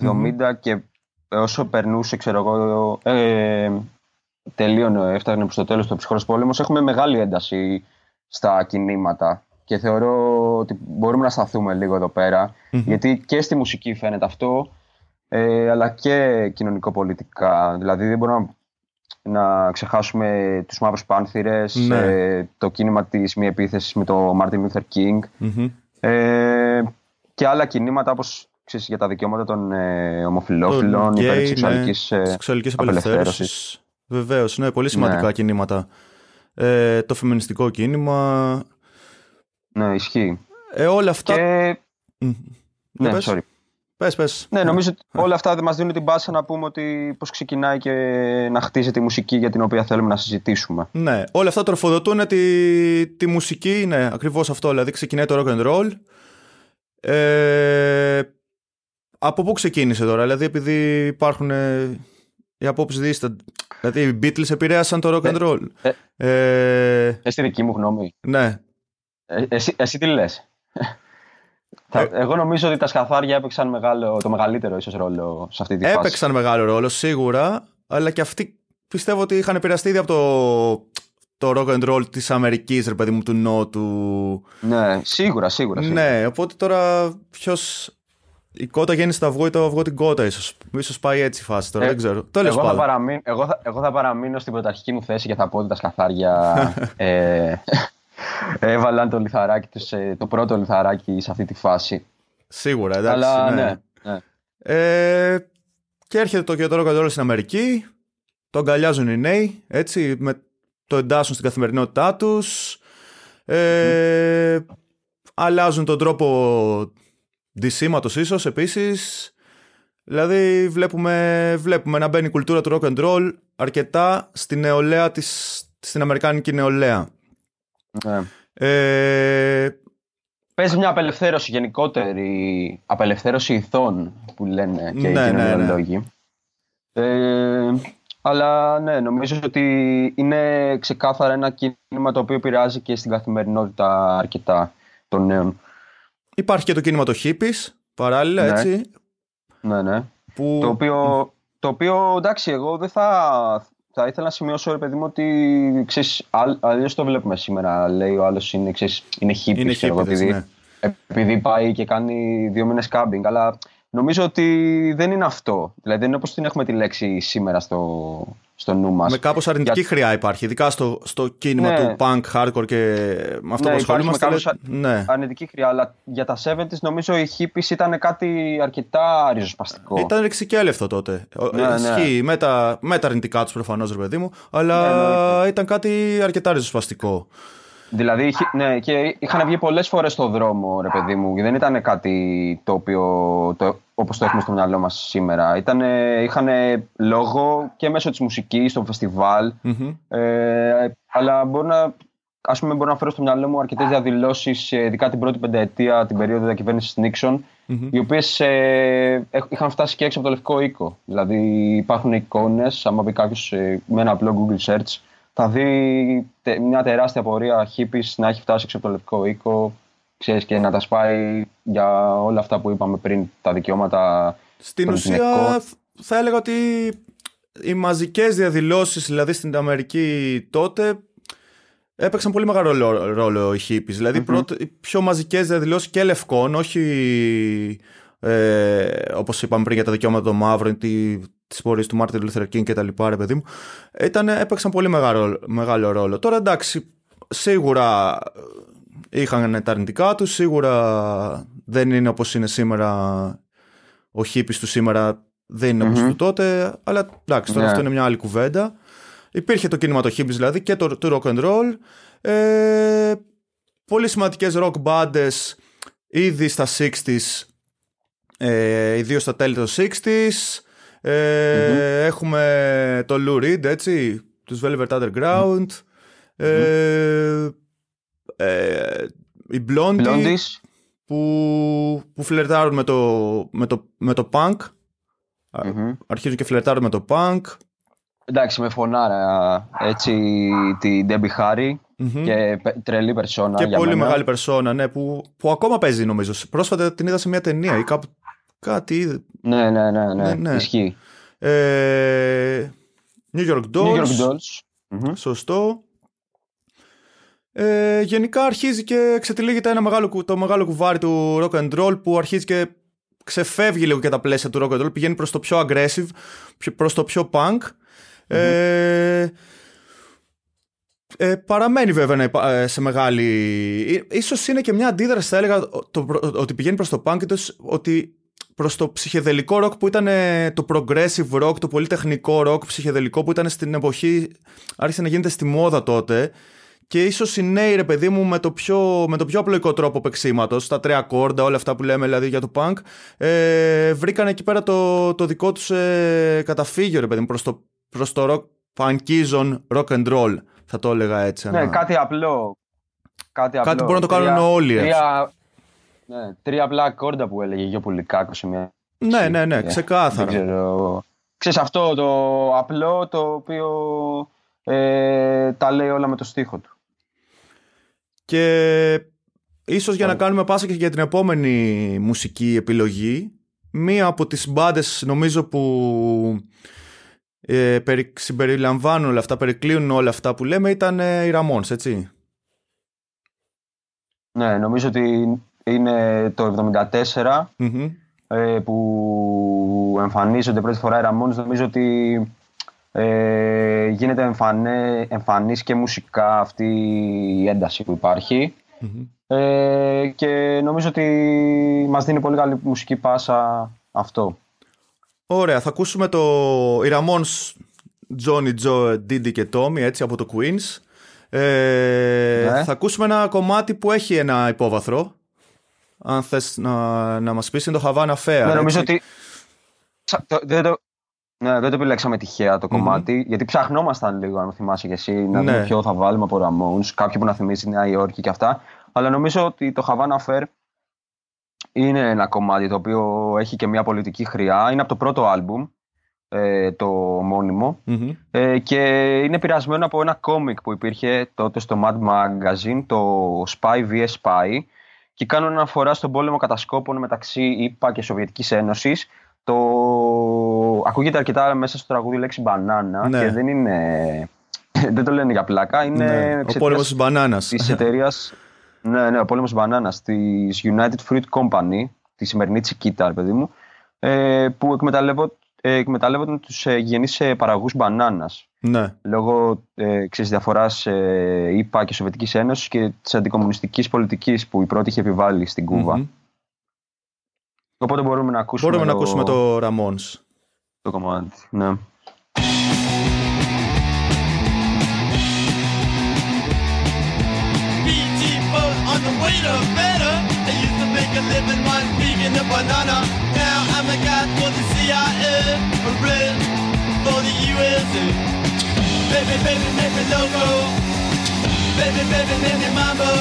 70 και όσο περνούσε, ξέρω εγώ, ε, τελείωνε, έφτανε προς το τέλος το ψυχρός πόλεμος, έχουμε μεγάλη ένταση στα κινήματα και θεωρώ ότι μπορούμε να σταθούμε λίγο εδώ πέρα, Μμμ. γιατί και στη μουσική φαίνεται αυτό, ε, αλλά και κοινωνικοπολιτικά. Δηλαδή δεν μπορούμε να, να ξεχάσουμε τους Μαύρους Πάνθυρες, Ναι. ε, το κίνημα της μη επίθεσης με το Martin Luther King Μμμ. Ε, και άλλα κινήματα όπως ξέρεις, για τα δικαιώματα των ε, ομοφυλόφιλων, Των υπέρ γκέι, της σεξουαλικής, ναι, ε, σεξουαλικής απελευθέρωσης. απελευθέρωσης. Βεβαίως, ναι, πολύ σημαντικά Ναι. κινήματα. Ε, το φεμινιστικό κίνημα. Ναι, ισχύει. Ε, όλα αυτά... Και... Μμ. Ναι, πες. sorry. Πες, πες. Ναι, νομίζω ότι όλα αυτά δεν μας δίνουν την πάσα να πούμε ότι πώς ξεκινάει και να χτίζεται η μουσική για την οποία θέλουμε να συζητήσουμε. Ναι, όλα αυτά τροφοδοτούν τη, τη μουσική, ναι, ακριβώς αυτό, δηλαδή ξεκινάει το rock and roll. Ε, από πού ξεκίνησε τώρα, δηλαδή επειδή υπάρχουν ε, οι απόψεις δίστα, δηλαδή οι Beatles επηρέασαν το rock and roll. ε. Ε, Εσύ δική μου γνώμη. ναι, Ε, εσύ, εσύ τι λες; Θα- Ε. Εγώ νομίζω ότι τα σκαθάρια έπαιξαν μεγάλο, το μεγαλύτερο ίσως ρόλο σε αυτή τη φάση. έπαιξαν μεγάλο ρόλο σίγουρα, αλλά και αυτοί πιστεύω ότι είχαν επηρεαστεί ήδη από το, το rock and roll της Αμερικής, ρε παιδί μου, του Νότου. Ναι, σίγουρα, σίγουρα. σίγουρα. Ναι, οπότε τώρα ποιο. Η κότα γέννησε το αυγό ή το αυγό την κότα, ίσω. σω πάει έτσι η φάση τώρα, Ε, δεν ξέρω. Τέλος εγώ, θα πάντων. παραμείνω, εγώ, θα, εγώ θα παραμείνω στην πρωταρχική μου θέση και θα πω ότι τα σκαθάρια ε, έβαλαν το λιθαράκι τους, ε, το πρώτο λιθαράκι σε αυτή τη φάση. Σίγουρα, εντάξει. Αλλά ναι. ναι, ναι. Ε, και έρχεται το και το rock and roll στην Αμερική. Το αγκαλιάζουν οι νέοι, έτσι, με, το εντάσσουν στην καθημερινότητά τους. Ε, αλλάζουν τον τρόπο δυσήματος ίσως επίσης. Δηλαδή βλέπουμε, βλέπουμε να μπαίνει η κουλτούρα του rock and roll αρκετά στην νεολαία της, στην αμερικάνικη νεολαία. Ναι. Ε, Παίζει μια απελευθέρωση γενικότερη, απελευθέρωση ηθών που λένε και Ναι, οι ναι, ναι. κοινωνιολόγοι. Ε, αλλά ναι, νομίζω ότι είναι ξεκάθαρα ένα κίνημα το οποίο επηρεάζει και στην καθημερινότητα αρκετά των νέων. υπάρχει και το κίνημα το hippies, παράλληλα, Ναι. έτσι, Ναι, ναι. που... Το οποίο, το οποίο εντάξει, εγώ δεν θα, θα ήθελα να σημειώσω, ρε παιδί μου, ότι ξέρεις, άλλ- αλλιώς το βλέπουμε σήμερα. Λέει ο άλλος είναι, ξέρεις, είναι hippie, Είναι ξέρω εγώ, hippies, επειδή, ναι. επειδή πάει και κάνει δύο μήνες κάμπινγκ. Αλλά νομίζω ότι δεν είναι αυτό. Δηλαδή δεν είναι όπως την έχουμε τη λέξη σήμερα στο, στο νου μας. Με κάπως αρνητική Για- χρειά υπάρχει, ειδικά στο, στο κίνημα Ναι. του punk, hardcore και με αυτό Ναι, που υπάρχει ασχολούμαστε. με κάπως λέει- Ναι. Αρνητική χρειά, αλλά για τα 70s νομίζω οι hippies ήταν κάτι αρκετά ριζοσπαστικό. Ήταν ρεξικέλευτο τότε. Ο- Ναι, ναι. Ισχύει με τα, με τα αρνητικά τους προφανώς, ρε παιδί μου, Ναι, αλλά εννοείται. ήταν κάτι αρκετά ριζοσπαστικό. Δηλαδή, είχε- ναι, και είχαν βγει πολλές φορές στο δρόμο, ρε παιδί μου. Δεν ήταν κάτι το οποίο το, όπως το έχουμε στο μυαλό μας σήμερα. Ήτανε, είχαν λόγο και μέσω της μουσικής, στο φεστιβάλ. Μμμ. Ε, αλλά μπορώ να, ας πούμε, μπορώ να φέρω στο μυαλό μου αρκετές διαδηλώσεις, ε, ειδικά την πρώτη πενταετία, την περίοδο διακυβέρνησης Νίξον, Μμμ. οι οποίες ε, έχ- είχαν φτάσει και έξω από το Λευκό Οίκο. Δηλαδή υπάρχουν εικόνες, άμα μπει κάποιος ε, με ένα απλό Google search, θα δει τε- μια τεράστια πορεία hippies να έχει φτάσει έξω από το Λευκό Οίκο, ξέρεις, και να τα σπάει για όλα αυτά που είπαμε πριν, τα δικαιώματα Στην των ουσία γυναικών. θα έλεγα ότι οι μαζικές διαδηλώσεις δηλαδή στην Αμερική τότε έπαιξαν πολύ μεγάλο ρόλο, ρόλο οι hippies. δηλαδη πρώτα- οι πιο μαζικές διαδηλώσεις και λευκών, όχι ε, όπως είπαμε πριν για τα δικαιώματα των μαύρων ή τη- τις πορείες του Μάρτιν Λούθερ Κίνγκ και τα λοιπά ρε παιδί μου ήταν, έπαιξαν πολύ μεγάλο, μεγάλο ρόλο. Τώρα εντάξει σίγουρα είχαν τα αρνητικά τους, σίγουρα δεν είναι όπως είναι σήμερα ο χίπης του σήμερα δεν είναι όπως Μμμ. του τότε, αλλά εντάξει, τώρα Ναι. αυτό είναι μια άλλη κουβέντα. Υπήρχε το κίνημα το hippies δηλαδή και το, το rock and roll. Ε, πολύ σημαντικές rock bands ήδη στα 60s, ε, ιδίως στα τέλη των 60s. Ε, Έχουμε το Lou Reed, έτσι, τους Velvet Underground. Ε, ε, οι Blondie, Blondies. που, που φλερτάρουν με το, με το, με το punk. Α, Μμμ. Αρχίζουν και φλερτάρουν με το punk. Εντάξει, με φωνάρα έτσι την Debbie Harry Μμμ. και πε- τρελή περσόνα Και για πολύ μένα. μεγάλη περσόνα, ναι, που, που ακόμα παίζει νομίζω. Πρόσφατα την είδα σε μια ταινία ή κάπου κάτι είδε. Ναι, ναι, ναι, ναι, Ναι, ναι. ισχύει. Ε, New York Dolls. New York Dolls. Μμμ. Σωστό. Ε, γενικά αρχίζει και εξετυλίγεται ένα μεγάλο, κου- το μεγάλο κουβάρι του rock and roll που αρχίζει και ξεφεύγει λίγο και τα πλαίσια του rock and roll, πηγαίνει προς το πιο aggressive, πιο- προς το πιο punk. Ε, ε, παραμένει βέβαια να υπά- ε, σε μεγάλη... ε, Ίσως είναι και μια αντίδραση θα έλεγα το, προ- ότι πηγαίνει προς το punk ίτως ότι προς το ψυχεδελικό rock που ήταν ε, το progressive rock, το πολύ τεχνικό rock ψυχεδελικό που ήταν στην εποχή άρχισε να γίνεται στη μόδα τότε και ίσως οι νέοι ρε παιδί μου με το πιο, με το πιο απλοϊκό τρόπο παίξήματος, τα τρία κόρντα, όλα αυτά που λέμε δηλαδή για το punk, ε, βρήκαν εκεί πέρα το, το δικό τους ε, καταφύγιο ρε παιδί μου προς το, προς το rock, punkizon rock and roll. Θα το έλεγα έτσι. Ναι, κάτι απλό. Κάτι, απλό. κάτι που μπορούν να το κάνουν όλοι. Τρία, ναι, τρία απλά κόρντα που έλεγε για Πουλικάκος σε μια. Ναι, ναι, ναι, ξεκάθαρα. Δεν ξέρω. Ξέρεις αυτό το απλό το οποίο ε, τα λέει όλα με το στίχο του. Και ίσως για να κάνουμε πάσα και για την επόμενη μουσική επιλογή, μία από τις μπάντες νομίζω που ε, συμπεριλαμβάνουν όλα αυτά, περικλείουν όλα αυτά που λέμε ήταν ε, οι Ramones, έτσι. Ναι, νομίζω ότι είναι το 74 ε, που εμφανίζονται πρώτη φορά οι Ramones. Νομίζω ότι ε, γίνεται εμφανέ, εμφανής και μουσικά αυτή η ένταση που υπαρχει ε, και νομίζω ότι μας δίνει πολύ καλή μουσική πάσα αυτό. Ωραία, θα ακούσουμε το οι Ramones Johnny, Joe, Didi και Tommy έτσι από το Queens. Ε, ναι. Θα ακούσουμε ένα κομμάτι που έχει ένα υπόβαθρο. Αν θες να, να μας πεις είναι το Havana Fair. Ναι, νομίζω ότι δεν το, ναι, δεν το επιλέξαμε τυχαία το κομματι γιατί ψαχνόμασταν λίγο, αν θυμάσαι και εσύ, να δούμε ναι. ποιο θα βάλουμε από Ramones, κάποιο που να θυμίσει Νέα Υόρκη και αυτά. Αλλά νομίζω ότι το Havana Fair είναι ένα κομμάτι το οποίο έχει και μια πολιτική χρειά. Είναι από το πρώτο άλμπουμ, ε, το μονιμο ε, και είναι πειρασμένο από ένα κόμικ που υπήρχε τότε στο Mad Magazine, το Spy vs Spy και κάνουν αναφορά στον πόλεμο κατασκόπων μεταξύ ΙΠΑ και Σοβιετικής Ένωσης το... Ακούγεται αρκετά μέσα στο τραγούδι λέξη μπανάνα ναι. και δεν είναι. δεν το λένε για πλάκα. Είναι ναι. Ο πόλεμος της μπανάνας. Της εταιρεία. ναι, ναι, ο πόλεμος μπανάνας της United Fruit Company, τη σημερινή Τσικίτα, παιδί μου, ε, που εκμεταλλεύονται, ε, εκμεταλλεύονταν τους ε, γενεί ε, παραγωγούς μπανάνας. Ναι. Λόγω ε, διαφοράς ε, ΙΠΑ και Σοβιετικής Ένωσης και της αντικομουνιστικής πολιτικής που η πρώτη είχε επιβάλει στην κουβα Οπότε μπορούμε να ακούσουμε. Μπορούμε το... να ακούσουμε το Ramones. Το κομμάτι, ναι. on the way to better. I used to make a living one vegan a banana. Now I'm a guy for the CIA, a red for the USA. Baby, baby, me loco. Baby, baby, make me mambo.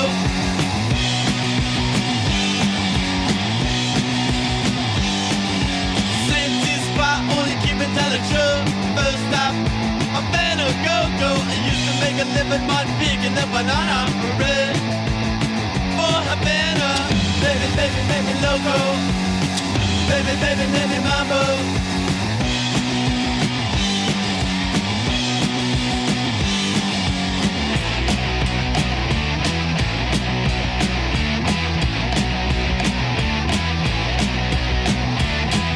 Same spot, only keep it till the truth. First stop, I better go, go. I used to make a living on picking the banana bread. For Havana, baby, baby, baby, loco. Baby, baby, baby, mambo.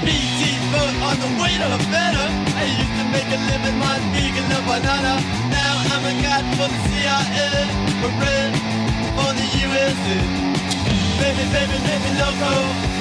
BT foot on the way to better. I used to make a living on vegan the banana. Now I'm a guy for the CIA, a red for the USA. Baby, baby, baby, loco.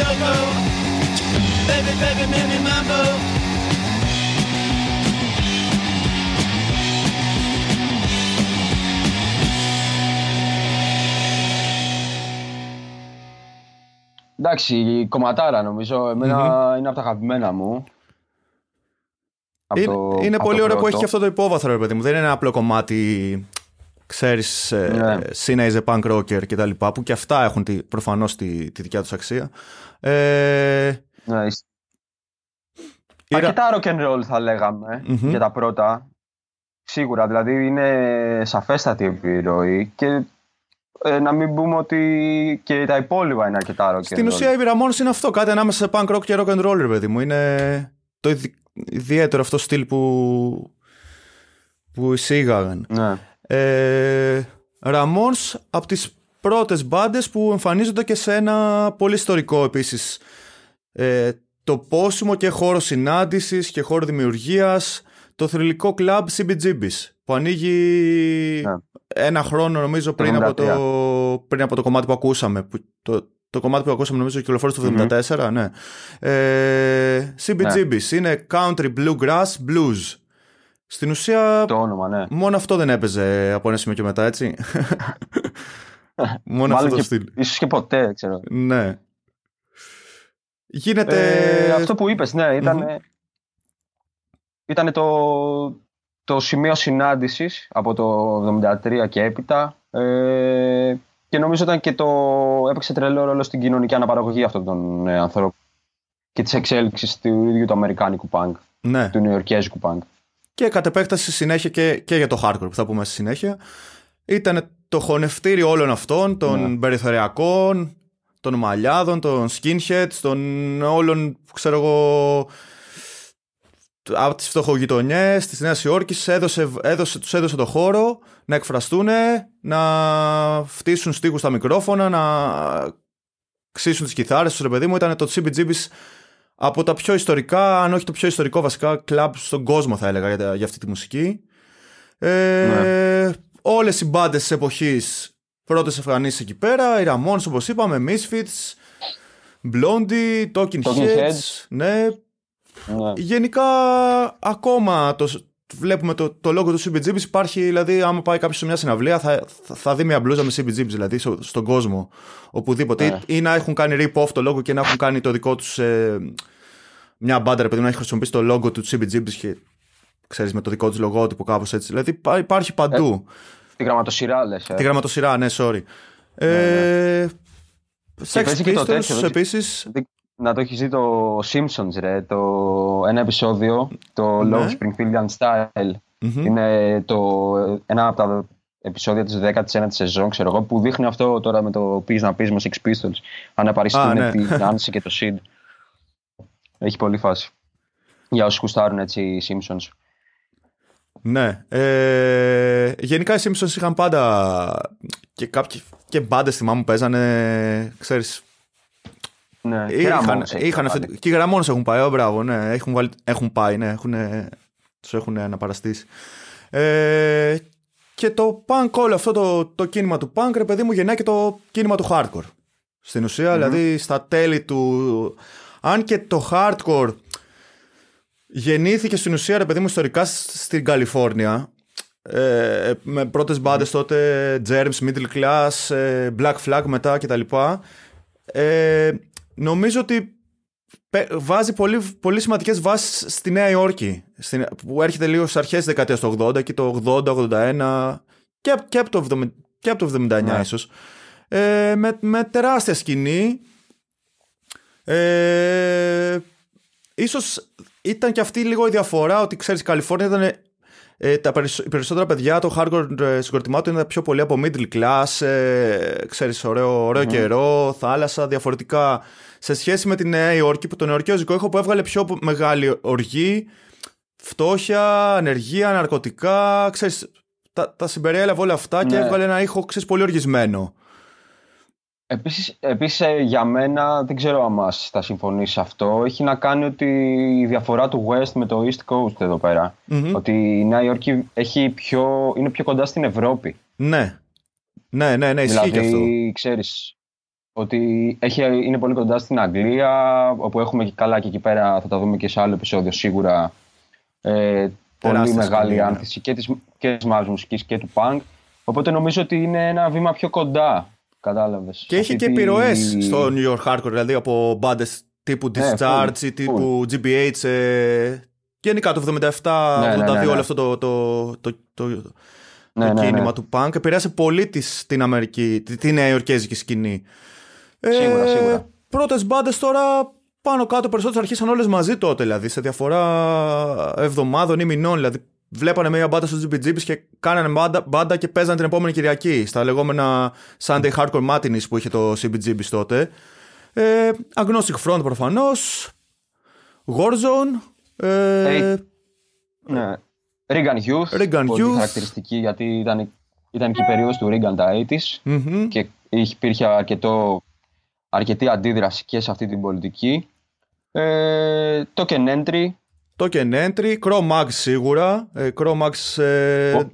loco. Baby, baby, make me mambo. Εντάξει, η κομματάρα νομίζω, εμένα mm-hmm. είναι από τα αγαπημένα μου. Είναι, το, είναι πολύ ωραίο που έχει και αυτό το υπόβαθρο, ρε παιδί μου. Δεν είναι ένα απλό κομμάτι ξέρεις ε, ναι. is a punk rocker και τα λοιπά που και αυτά έχουν τη, προφανώς τη, τη δικιά τους αξία ε, ναι, Αρκετά rock and roll θα λέγαμε για τα πρώτα. Σίγουρα δηλαδή είναι σαφέστατη επιρροή και ε, να μην πούμε ότι και τα υπόλοιπα είναι αρκετά rock Στην ουσία η Ramones είναι αυτό. Κάτι ανάμεσα σε punk rock και rock and roll παιδί μου. Είναι το ιδιαίτερο αυτό στυλ που που εισήγαγαν. Ναι. Ε, Ramones από τις πρώτες μπάντες που εμφανίζονται και σε ένα πολύ ιστορικό επίσης ε, το πόσιμο και χώρο συνάντησης και χώρο δημιουργίας το θρηλυκό κλαμπ CBGB's που ανοίγει ναι. ένα χρόνο νομίζω πριν από, το, πριν από το κομμάτι που ακούσαμε που το, το κομμάτι που ακούσαμε νομίζω κυκλοφόρησε το 1974 ναι. Ε, CBGB's ναι. είναι Country Bluegrass Blues στην ουσία το όνομα, ναι. μόνο αυτό δεν έπαιζε από ένα σημείο και μετά έτσι μόνο αυτό το στυλ ίσως και ποτέ ξέρω ναι Γίνεται... Ε, αυτό που είπες, ναι, ήταν, ήταν το, το σημείο συνάντησης από το 1973 και έπειτα ε, και νομίζω ήταν και το έπαιξε τρελό ρόλο στην κοινωνική αναπαραγωγή αυτών των ε, ανθρώπων και της εξέλιξης του ίδιου του αμερικάνικου πανκ, ναι. του νεοϊορκέζικου πανκ. Και κατ' επέκταση συνέχεια και, και για το hardcore που θα πούμε στη συνέχεια. Ήταν το χωνευτήρι όλων αυτών, των ναι. περιθωριακών, των μαλλιάδων, των skinheads, των όλων, ξέρω εγώ, από τις φτωχογειτονιές της Νέας Υόρκης έδωσε, έδωσε, τους έδωσε το χώρο να εκφραστούν, να φτύσουν στίχους στα μικρόφωνα, να ξύσουν τις κιθάρες τους, ρε παιδί μου, ήταν το CBGB's από τα πιο ιστορικά, αν όχι το πιο ιστορικό βασικά κλαμπ στον κόσμο θα έλεγα για, για αυτή τη μουσική. Ε, ναι. Όλες οι μπάντες της εποχής πρώτες εμφανίσει εκεί πέρα. Οι Ramones όπως είπαμε, Misfits, Blondie, Talking, Talking Heads. Ναι. ναι. Γενικά ακόμα το, βλέπουμε το, το logo του CBGBs υπάρχει, δηλαδή άμα πάει κάποιος σε μια συναυλία θα, θα, δει μια μπλούζα με CBGBs δηλαδή στον κόσμο οπουδήποτε ναι. ή, να έχουν κάνει rip-off το logo και να έχουν κάνει το δικό τους ε, μια μπάντα επειδή να έχει χρησιμοποιήσει το logo του CBGBs και ξέρεις με το δικό του λογότυπο κάπως έτσι δηλαδή υπάρχει παντού ε, Τη γραμματοσυρά λες. Ε. Τη γραμματοσυρά, ναι, sorry. Ναι, ε, ναι. Sex Pistols επίσης. Να το έχεις δει το Simpsons, ρε. Το, ένα επεισόδιο, το ναι. Love Springfield Style. Είναι το, ένα από τα επεισόδια της 19ης σεζόν, ξέρω εγώ, που δείχνει αυτό τώρα με το πεις να πεις με Sex Pistols. Αν απαριστούν ναι. την Nancy και το Sid. Έχει πολύ φάση. Για όσους κουστάρουν έτσι οι Simpsons. Ναι. Ε, γενικά οι Simpsons είχαν πάντα και κάποιοι και μπάντες θυμάμαι που παίζανε, ξέρεις, ναι, είχαν, και είχαν αυτή, και οι γραμμόνες έχουν πάει, oh, μπράβο, ναι, έχουν, βάλει, έχουν πάει, ναι, έχουν, τους έχουν αναπαραστήσει. Ε, και το punk όλο αυτό το, το κίνημα του punk, ρε παιδί μου, γεννάει και το κίνημα του hardcore. Στην ουσια δηλαδή στα τέλη του... Αν και το hardcore Γεννήθηκε στην ουσία, ρε παιδί μου, ιστορικά στην Καλιφόρνια. Ε, με πρώτες μπάντες τότε, Germs, Middle Class, ε, Black Flag μετά κτλ. Ε, νομίζω ότι βάζει πολύ, πολύ σημαντικές βάσεις στη Νέα Υόρκη. Στην, που έρχεται λίγο στις αρχές της δεκαετίας του 80 και το 80-81 και, και, από το 70, και από το 79 ναι. ίσως. Ε, με, με τεράστια σκηνή. Ε, ίσως ήταν και αυτή λίγο η διαφορά ότι ξέρεις η Καλιφόρνια ήταν ε, τα οι περισσότερα παιδιά το hardcore ε, συγκροτημάτων ήταν πιο πολύ από middle class ε, ξέρεις ωραίο, ωραίο καιρό, θάλασσα διαφορετικά. Σε σχέση με τη Νέα Υόρκη που το νεορκιόζικο έχω που έβγαλε πιο μεγάλη οργή φτώχεια, ανεργία, ναρκωτικά ξέρεις τα, τα συμπεριέλαβε όλα αυτά και ναι. έβγαλε ένα ήχο ξέρεις, πολύ οργισμένο Επίσης, επίσης ε, για μένα, δεν ξέρω αν μας θα συμφωνήσει αυτό, έχει να κάνει ότι η διαφορά του West με το East Coast εδώ Ότι η Νέα Υόρκη έχει πιο, είναι πιο κοντά στην Ευρώπη. Ναι, ναι, ναι, ναι ισχύει δηλαδή, και αυτό. ξέρεις, ότι έχει, είναι πολύ κοντά στην Αγγλία, όπου έχουμε και καλά και εκεί πέρα, θα τα δούμε και σε άλλο επεισόδιο σίγουρα, ε, πολύ μεγάλη ναι. άνθηση και της, και της μουσικής και του punk. Οπότε νομίζω ότι είναι ένα βήμα πιο κοντά Κατάλαβες. Και είχε και επιρροές στο New York Hardcore, δηλαδή από μπάντες τύπου ναι, Discharge ή τύπου GBH. Ε, γενικά το 77-82 ναι, ναι, όλο αυτό το, το, το, το, το κίνημα του punk επηρέασε πολύ της, την Αμερική, την Νέα Υορκέζικη σκηνή. Σίγουρα, ε, σίγουρα. Πρώτες μπάντες τώρα πάνω κάτω περισσότερε αρχίσαν όλες μαζί τότε, δηλαδή σε διαφορά εβδομάδων ή μηνών. Δηλαδή βλέπανε μια μπάντα στο GBGBs και κάνανε μπάντα, μπάντα και παίζανε την επόμενη Κυριακή στα λεγόμενα Sunday Hardcore Matinees που είχε το CBGBs τότε. Ε, Agnostic Front προφανώς, Warzone, ε, ναι. Reagan Youth, Reagan πολύ Youth. χαρακτηριστική γιατί ήταν ήταν και η περίοδος του Ρίγκαν τα 80's Μμμ. και υπήρχε αρκετό, αρκετή αντίδραση και σε αυτή την πολιτική. Ε, το Entry, Token Entry, Chrome Max σίγουρα. Ε, Chrome Max ε, Ω.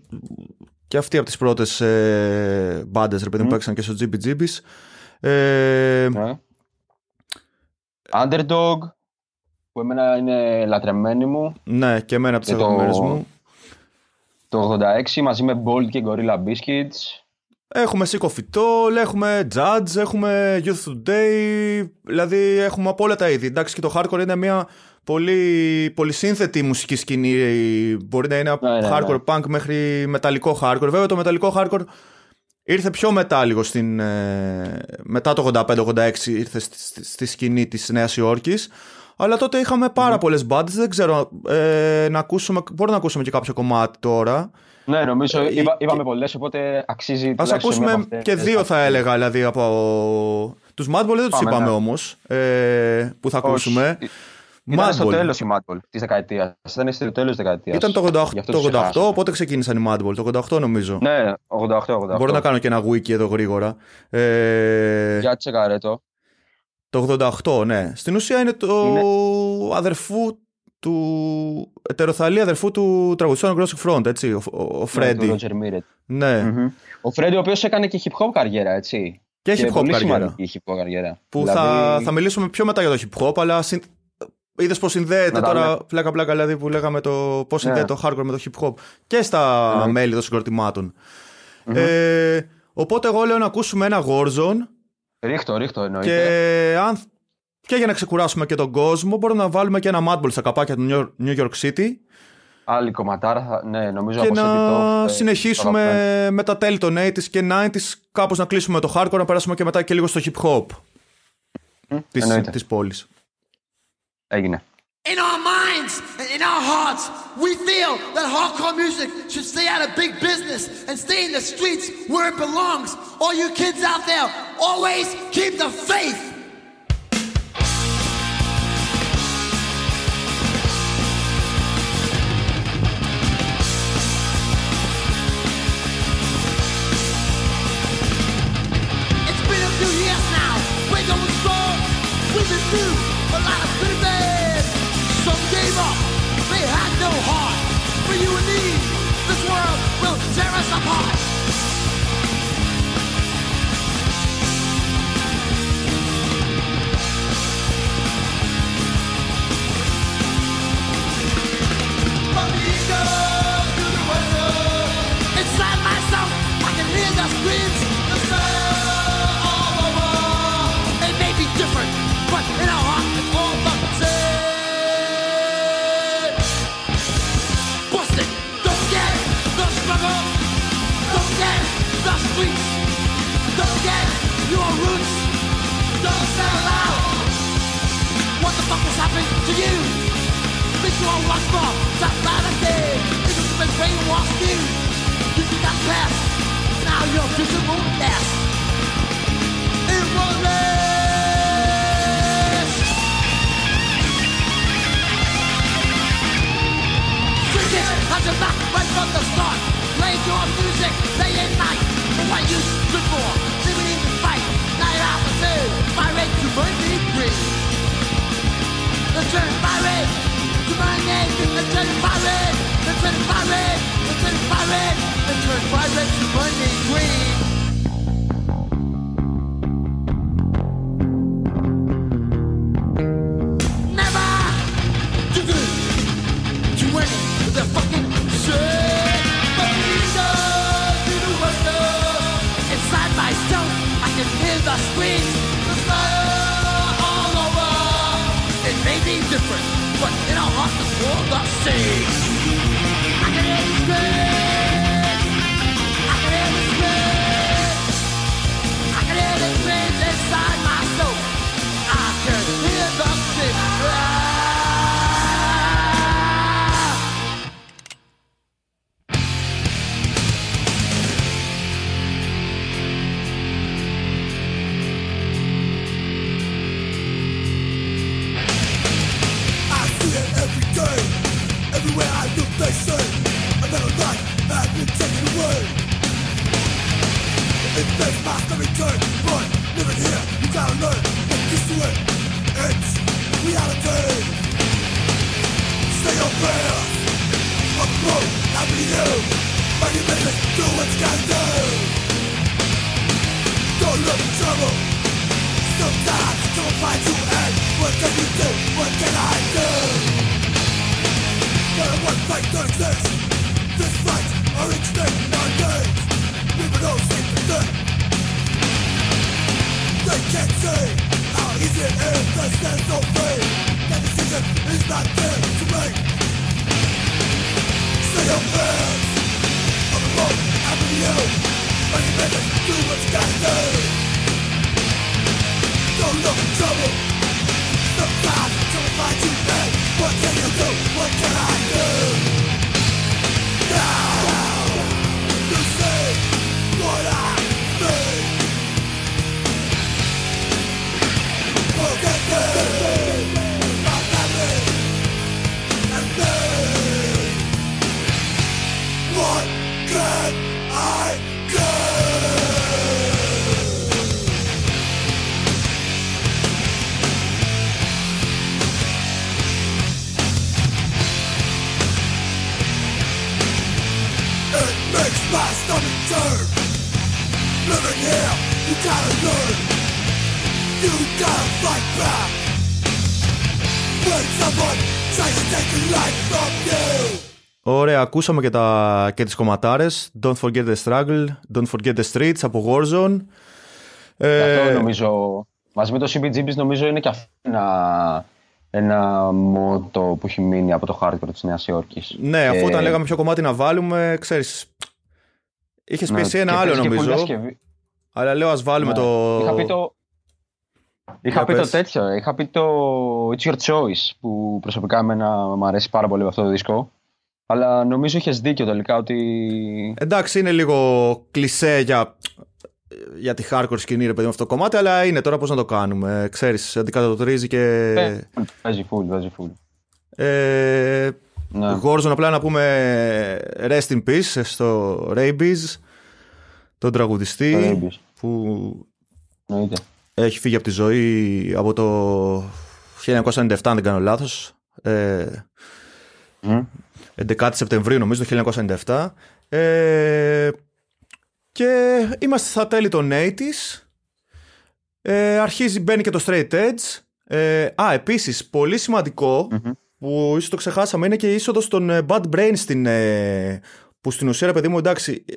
και αυτή από τις πρώτες ε, μπάντες ρε παιδί μου, που παίξαν και στο GBGBs. Ε, ναι. Underdog, που εμένα είναι λατρεμένη μου. ναι, και εμένα από τις Και το- αγαπημένες μου. Το 86 μαζί με Bold και Gorilla Biscuits. Έχουμε Sick of It All, έχουμε Judge, έχουμε Youth Today, δηλαδή έχουμε από όλα τα είδη. Εντάξει και το hardcore είναι μια πολύ, πολύ σύνθετη μουσική σκηνή, μπορεί να είναι από Ναι, ναι, ναι. hardcore punk μέχρι μεταλλικό hardcore. Βέβαια το μεταλλικό hardcore ήρθε πιο μετά λίγο στην, ε, μετά το 85-86 ήρθε στη, στη- στη σκηνή της Νέας Υόρκης. Αλλά τότε είχαμε πάρα πολλές μπάντες, δεν ξέρω, ε, να ακούσουμε, μπορούμε να ακούσουμε και κάποιο κομμάτι τώρα. Ναι, νομίζω Ε, είπα, και- είπαμε πολλές, οπότε αξίζει Ας τουλάχιστον μία ακούσουμε από και αυτές. δύο θα έλεγα δηλαδή από... Τους Madball δεν τους Πάμε, είπαμε ναι. όμως ε, που θα ακούσουμε. Όχι. Ήταν στο Madball. τέλος η Madball της δεκαετίας. Ήταν στο τέλος της δεκαετίας. Ήταν το 88, Γι' αυτό το τους 88 ξεχάσαμε. οπότε ξεκίνησαν οι Madball, το 88 νομίζω. Ναι, 88-88. Μπορώ να κάνω και ένα wiki εδώ γρήγορα. Ε, Για τσεκάρε το. Το 88, ναι. Στην ουσία είναι το Είναι- αδερφού του. ετεροθαλή αδερφού του τραγουδιστού Aggressive Front, έτσι. Ο, ο, ο Ναι, Φρέντι. του Roger Miret. Ναι. Μμμ. Ο Φρέντι, ο οποίος έκανε και hip hop καριέρα, έτσι. Και hip hop πολύ καριέρα. σημαντική hip hop καριέρα. Που Δηλαδή, θα, θα μιλήσουμε πιο μετά για το hip hop, αλλά συν... είδες πώς συνδέεται Να τα τώρα. λέμε. Πλάκα-πλάκα δηλαδή που λέγαμε το πώς Ναι. συνδέεται το hardcore με το hip hop και στα Εννοείται. μέλη των συγκροτημάτων. Ε, οπότε εγώ λέω να ακούσουμε ένα Warzone Ρίχτω, ρίχτω εννοείται. και, αν... και για να ξεκουράσουμε και τον κόσμο μπορούμε να βάλουμε και ένα Madball στα καπάκια του New- New York City Άλλη κομματάρα, θα- ναι, νομίζω και από να Set It Off, ε, συνεχίσουμε το αγαπημένο. με τα τέλη των 80s και 90s κάπως να κλείσουμε το hardcore να περάσουμε και μετά και λίγο στο hip hop της, εννοείται. της πόλης. Έγινε. In our minds and in our hearts, we feel that hardcore music should stay out of big business and stay in the streets where it belongs. All you kids out there, always keep the faith. Ακούσαμε και, τα, και τις κομματάρες Don't forget the struggle, don't forget the streets από Warzone Ε... Αυτό ε, νομίζω, μαζί με το CBGBs νομίζω είναι και αυτό ένα, ένα μότο που έχει μείνει από το hardcore της Νέας Υόρκης. Ναι, αφού Και- όταν λέγαμε ποιο κομμάτι να βάλουμε, ξέρεις Είχες Ναι, πει εσύ ένα και άλλο παίζει και πολύ νομίζω διασκευή. Αλλά λέω ας βάλουμε Ναι. το... Είχα πει το... Είχα Για πει πες. το τέτοιο, είχα πει το It's Your Choice που προσωπικά εμένα μου αρέσει πάρα πολύ αυτό το δίσκο. Αλλά νομίζω είχες δίκιο τελικά ότι Εντάξει, είναι λίγο κλισέ για, για τη hardcore σκηνή, ρε παιδί με αυτό το κομμάτι, αλλά είναι τώρα πώς να το κάνουμε. Ξέρεις, αντικατοπτρίζει και. ε, παίζει full, παίζει full. Ε, Ναι. Warzone, απλά να πούμε rest in peace στο Rabies, τον τραγουδιστή Το Rabies. που Εννοείται. έχει φύγει από τη ζωή από το 1997, αν δεν κάνω λάθος. Ε, Μμ. 11 Σεπτεμβρίου νομίζω το 1997 ε, και είμαστε στα τέλη των 80s ε, αρχίζει μπαίνει και το straight edge ε, α επίσης πολύ σημαντικό Μμμ. που ίσως το ξεχάσαμε είναι και η είσοδος των ε, Bad Brains στην, ε, που στην ουσία ρε παιδί μου εντάξει ε,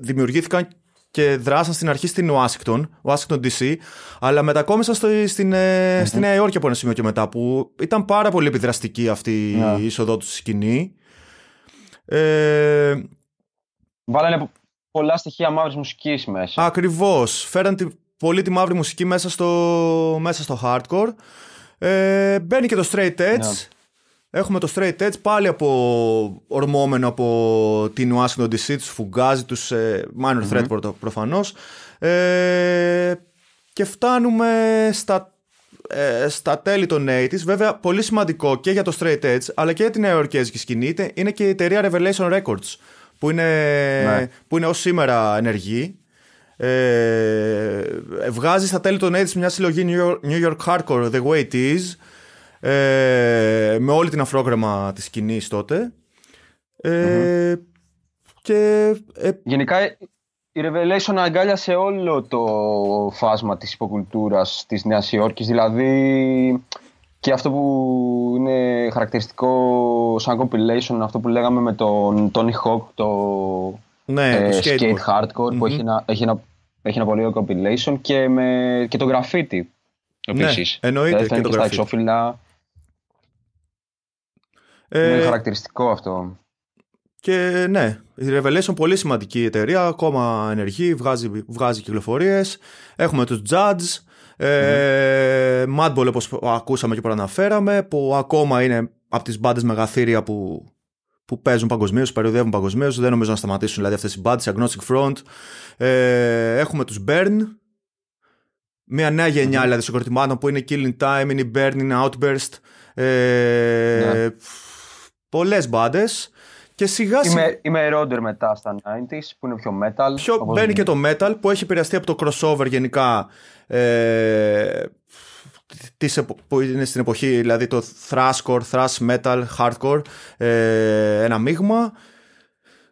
δημιουργήθηκαν και δράσαν στην αρχή στην Washington, Washington DC, αλλά μετακόμισαν στο, στην, ε, στη Νέα Υόρκη από ένα σημείο και μετά, που ήταν πάρα πολύ επιδραστική αυτή Ναι. η είσοδό τους στη σκηνή. Ε, Βάλανε πο- πολλά στοιχεία μαύρης μουσικής μέσα. ακριβώς, φέραν τη, πολύ τη μαύρη μουσική μέσα στο, μέσα στο hardcore. Ε, μπαίνει και το straight edge. Ναι. Έχουμε το straight edge πάλι από ορμόμενο από την Washington DC, τους φουγκάζει, τους ε, minor threat πρωτο- προφανώς. Ε, και φτάνουμε στα, ε, στα τέλη των 80s. Βέβαια, πολύ σημαντικό και για το straight edge, αλλά και για την νεοερκέζικη σκηνή, είτε- είναι και η εταιρεία Revelation Records, που είναι, Ναι. που είναι ως σήμερα ενεργή. Ε, βγάζει στα τέλη των 80s μια συλλογή New York, New York Hardcore The Way It Is ε, με όλη την αφρόγραμμα της σκηνής τότε ε, και ε, Γενικά η Revelation αγκάλιασε όλο το φάσμα της υποκουλτούρας της Νέας Υόρκης, δηλαδή και αυτό που είναι χαρακτηριστικό σαν compilation, αυτό που λέγαμε με τον Tony Hawk, το ναι, ε, το skate, skateboard. hardcore, που έχει ένα, έχει, ένα, έχει ένα πολύ ωραίο compilation και, με, και το graffiti Ναι, επίσης. εννοείται Δηλαδή, και φαίνεται το στα graffiti. εξώφυλλα, Ε, είναι χαρακτηριστικό αυτό. Και ναι, η Revelation πολύ σημαντική εταιρεία, ακόμα ενεργή, βγάζει, βγάζει κυκλοφορίες. Έχουμε τους Judge, ε, Madball όπως ακούσαμε και προαναφέραμε, που ακόμα είναι από τις μπάντες μεγαθύρια που, που παίζουν παγκοσμίως, περιοδεύουν παγκοσμίως. Δεν νομίζω να σταματήσουν δηλαδή αυτές οι μπάντες, Agnostic Front. Ε, έχουμε τους Burn, μια νέα γενιά δηλαδή συγκροτημάτων που είναι Killing Time, είναι η Burn, είναι Outburst. Ε, Ναι. Πολλές μπάντες. Και σιγά σιγά. Είμαι, είμαι ρόντερ μετά στα 90s που είναι πιο metal. Πιο, όπως μπαίνει και το metal που έχει επηρεαστεί από το crossover γενικά. Ε, της επο- που είναι στην εποχή, δηλαδή το thrashcore, thrash metal, hardcore, ε, ένα μείγμα.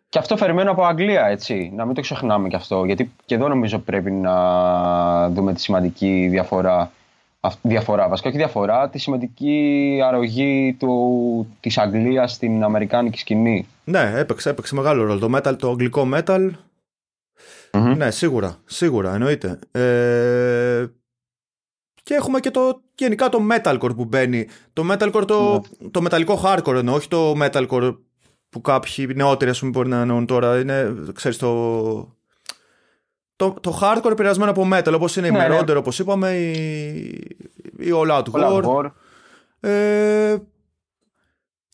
Και αυτό φερμένο από Αγγλία, έτσι. Να μην το ξεχνάμε και αυτό. Γιατί και εδώ νομίζω πρέπει να δούμε τη σημαντική διαφορά. Αυ- Διαφορά, βασικά όχι διαφορά, τη σημαντική αρρωγή του, της Αγγλίας στην Αμερικάνικη σκηνή. Ναι, έπαιξε, έπαιξε μεγάλο ρόλο. Το metal, το αγγλικό metal, Μμμ. ναι, σίγουρα, σίγουρα, εννοείται. Ε, και έχουμε και το γενικά το metalcore που μπαίνει. Το metalcore, το, το μεταλλικό hardcore εννοώ, όχι το metalcore που κάποιοι νεότεροι ας πούμε μπορεί να εννοούν τώρα. Είναι, ξέρεις, το, το, το hardcore επηρεασμένο από metal, όπως είναι η Ναι, ναι. Meronder, όπως είπαμε, η, η All Out Όλα War. War. Ε,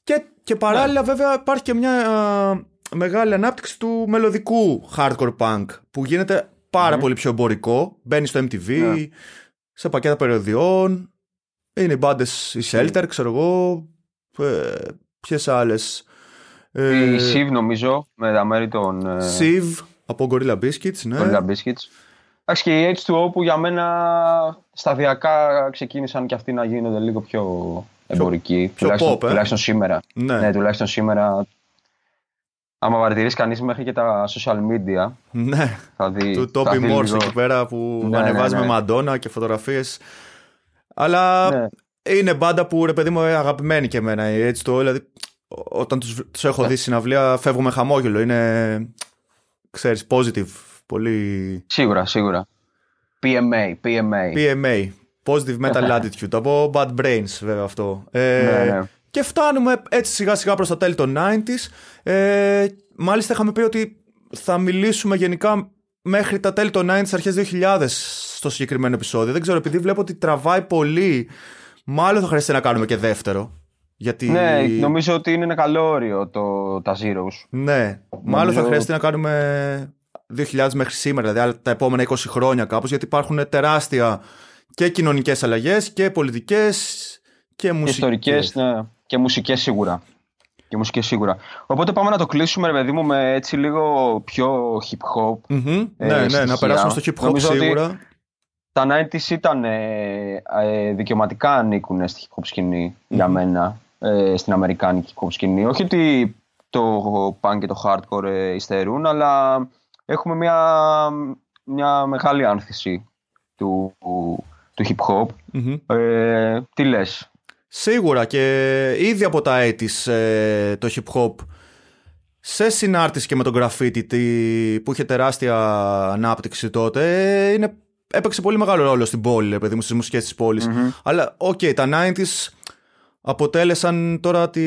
και, και παράλληλα βέβαια υπάρχει και μια α, μεγάλη ανάπτυξη του μελωδικού hardcore punk που γίνεται πάρα πολύ πιο εμπορικό. Μπαίνει στο MTV, Ναι. σε πακέτα περιοδιών. Είναι οι μπάντες η Shelter, ξέρω εγώ. Ε, Ποιες άλλες. Η Siv νομίζω, με τα μέρη των ε, Siv από Gorilla Biscuits, ναι. Gorilla Biscuits. Εντάξει και οι H2O που για μένα σταδιακά ξεκίνησαν και αυτοί να γίνονται λίγο πιο εμπορικοί. πιο τουλάχιστον, pop, ε. τουλάχιστον σήμερα. Ναι. Ναι, τουλάχιστον σήμερα. Άμα παρατηρήσει κανείς μέχρι και τα social media, ναι. θα δει. Του θα Toby δει Morse λίγο- εκεί πέρα που Ναι, ανεβάζει ναι, ναι. με μαντόνα και φωτογραφίες αλλά Ναι. είναι μπάντα που ρε παιδί μου ε, αγαπημένη και εμένα έτσι το δηλαδή ό- όταν τους, τους έχω Ναι. δει στην αυλία φεύγω με χαμόγελο είναι ξέρεις positive πολύ Σίγουρα, σίγουρα. PMA, PMA. PMA Positive Mental Attitude από Bad Brains βέβαια αυτό ε, Ναι, ναι. και φτάνουμε έτσι σιγά σιγά προς τα τέλη των 90s ε, μάλιστα είχαμε πει ότι θα μιλήσουμε γενικά μέχρι τα τέλη των 90s αρχές 2000 στο συγκεκριμένο επεισόδιο δεν ξέρω επειδή βλέπω ότι τραβάει πολύ μάλλον θα χρειαστεί να κάνουμε και δεύτερο γιατί Ναι, νομίζω ότι είναι ένα καλό όριο το, τα Zeros. ναι, μάλλον θα Νομίζω- χρειαστεί να κάνουμε 2000 μέχρι σήμερα, δηλαδή άλλα τα επόμενα 20 χρόνια κάπως, γιατί υπάρχουν τεράστια και κοινωνικές αλλαγές και πολιτικές και Και μουσικές. ιστορικές, ναι. Και μουσικές σίγουρα. Και μουσικές σίγουρα. Οπότε πάμε να το κλείσουμε, ρε παιδί μου, με έτσι λίγο πιο hip hop. Μμμ, Ε, ναι, ναι, στοιχεία. να περάσουμε στο hip hop Νομίζω ότι- σίγουρα. Τα 90s ήταν ε, ε, δικαιωματικά ανήκουν στη hip hop σκηνη για μένα, ε, στην αμερικάνικη hip hop σκηνή. Όχι ότι το punk και το hardcore ε, υστερούν, αλλά έχουμε μια, μια μεγάλη άνθηση του, του hip hop. Μμμ. Ε, τι λες; Σίγουρα και ήδη από τα 80's ε, το hip hop σε συνάρτηση και με τον graffiti τι- που είχε τεράστια ανάπτυξη τότε ε, είναι, έπαιξε πολύ μεγάλο ρόλο στην πόλη, ρε παιδί μου, στις μουσικές της πολης Αλλά, οκ, τα 90's αποτέλεσαν τώρα τη,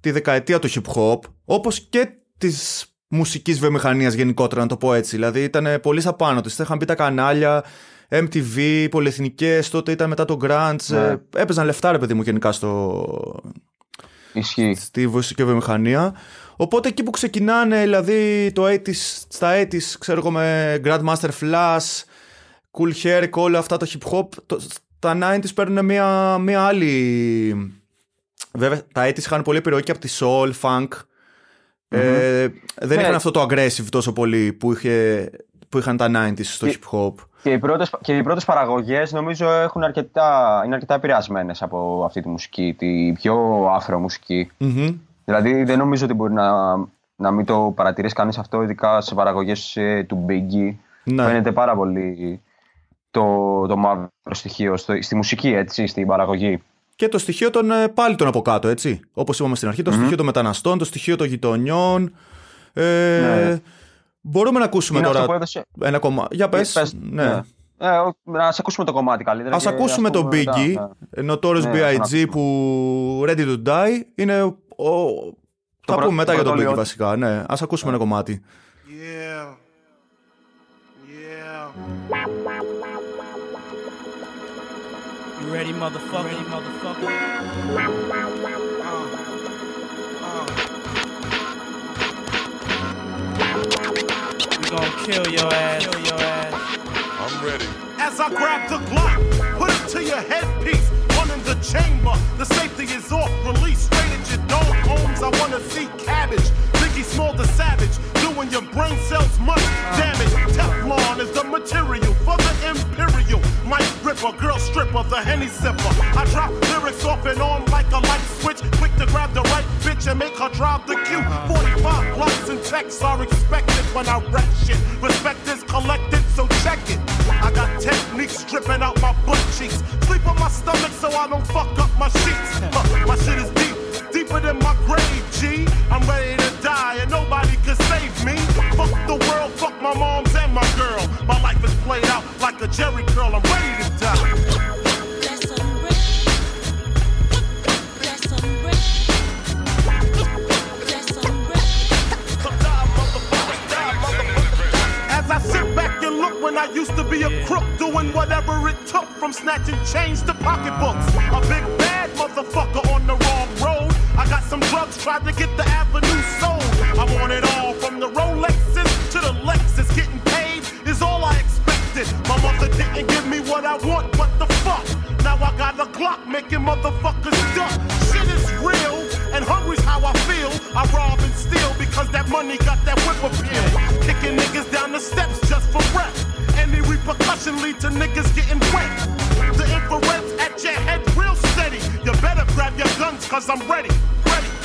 τη δεκαετία του hip hop, όπως και της μουσικής βιομηχανίας γενικότερα, να το πω έτσι. Δηλαδή ήταν πολύ στα πάνω της. Είχαν μπει τα κανάλια, MTV, πολυεθνικές, τότε ήταν μετά το grunge. Ναι. ε, Έπαιζαν λεφτά, ρε παιδί μου, γενικά στο, Ισχύει. στη μουσική βιομηχανία. Οπότε εκεί που ξεκινάνε, δηλαδή το 80's, στα 80's, ξέρω εγώ με Grandmaster Flash, Cool Herc, όλα αυτά τα hip hop, το, τα 90's παίρνουν μια, μια άλλη... Βέβαια, τα 80's είχαν πολύ επιρροή και από τη soul, funk. Ε, δεν Ναι. είχαν αυτό το aggressive τόσο πολύ που, είχε, που είχαν τα 90's στο Και- hip hop. Και οι πρώτες, και οι πρώτες παραγωγές νομίζω έχουν αρκετά, είναι αρκετά επηρεασμένες από αυτή τη μουσική, τη πιο άφρο μουσική. Μμμ. Δηλαδή δεν νομίζω ότι μπορεί να, να μην το παρατηρήσει κανείς αυτό, ειδικά σε παραγωγές ε, του Biggie. Ναι. Φαίνεται πάρα πολύ το, το μαύρο στοιχείο στο, στη μουσική, έτσι, στην παραγωγή. Και το στοιχείο των ε, πάλι των από κάτω, έτσι. Όπως είπαμε στην αρχή, το στοιχείο των μεταναστών, το στοιχείο των γειτονιών. Ε, Ναι. Μπορούμε να ακούσουμε Είναι τώρα αυτό που έδωσε... ένα κομμάτι. Για πες. Πες, ναι. ναι. Ε, ο- να ας ακούσουμε το κομμάτι καλύτερα. Ας και ακούσουμε τον πούμε μετά, Biggie, ναι. Notorious Ναι, ας τον B.I.G. που Ready to Die. Είναι ο... ο- Θα προ- πούμε μετά για τον πρωτόλιο Biggie του. βασικά. Ναι. Ας ακούσουμε ένα κομμάτι. Yeah. Yeah. Ready, motherfucker? Ready, motherfucker? We gon' kill your ass. Kill your ass. I'm ready. As I grab the Glock, put it to your headpiece. One in the chamber, the safety is off. Release straight at your dome. homes, I wanna see cabbage. Biggie Small the Savage, doing your brain cells much damage. Teflon is the material for the imperial. Mike Ripper, girl stripper, the Henny sipper. I drop lyrics off and on like a light switch. Quick to grab the right bitch and make her drive the queue. 45 blocks and texts are expected when I wreck shit. Respect is collected, so check it. I got techniques dripping out my butt cheeks. Sleep on my stomach so I don't fuck up my sheets. My shit is deep, deeper than my grave, G. I'm ready to die and nobody can save me. Fuck the world, fuck my moms played out like a Jerry curl. I'm ready to die. I sit back and look when I used to be a crook, doing whatever it took from snatching chains to pocketbooks. A big bad motherfucker on the wrong road. I got some drugs, tried to get the avenue sold. I want it all from the Rolexes didn't give me what I want, what the fuck? Now I got a clock making motherfuckers duck. Shit is real, and hungry's how I feel. I rob and steal because that money got that whip appeal. Kicking niggas down the steps just for breath. Any repercussion lead to niggas getting wet. The infrared's at your head real steady. You better grab your guns cause I'm ready. Ready.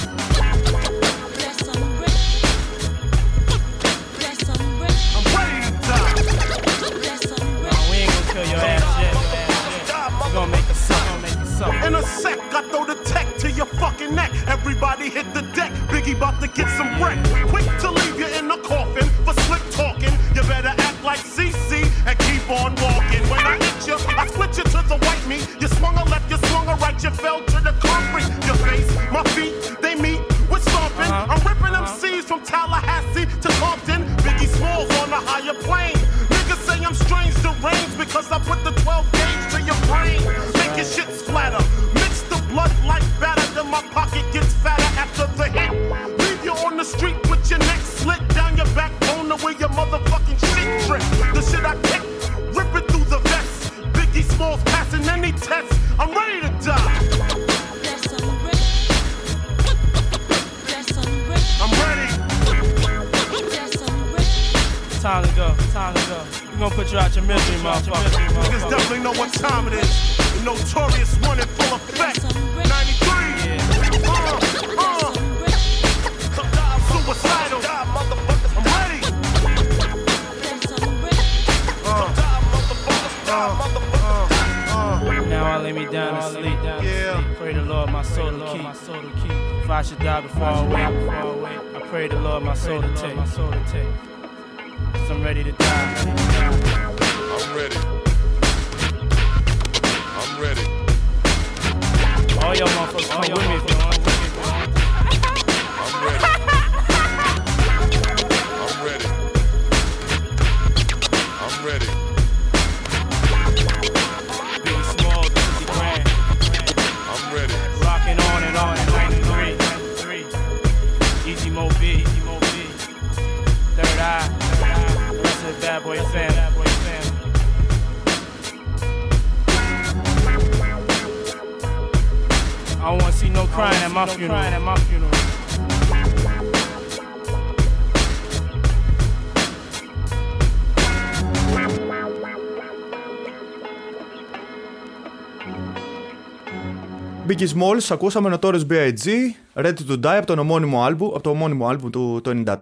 Biggie Smalls, ακούσαμε Notorious B.I.G. Ready to Die από, τον ομώνυμο άλμπου, από το ομώνυμο άλμπου του το 94.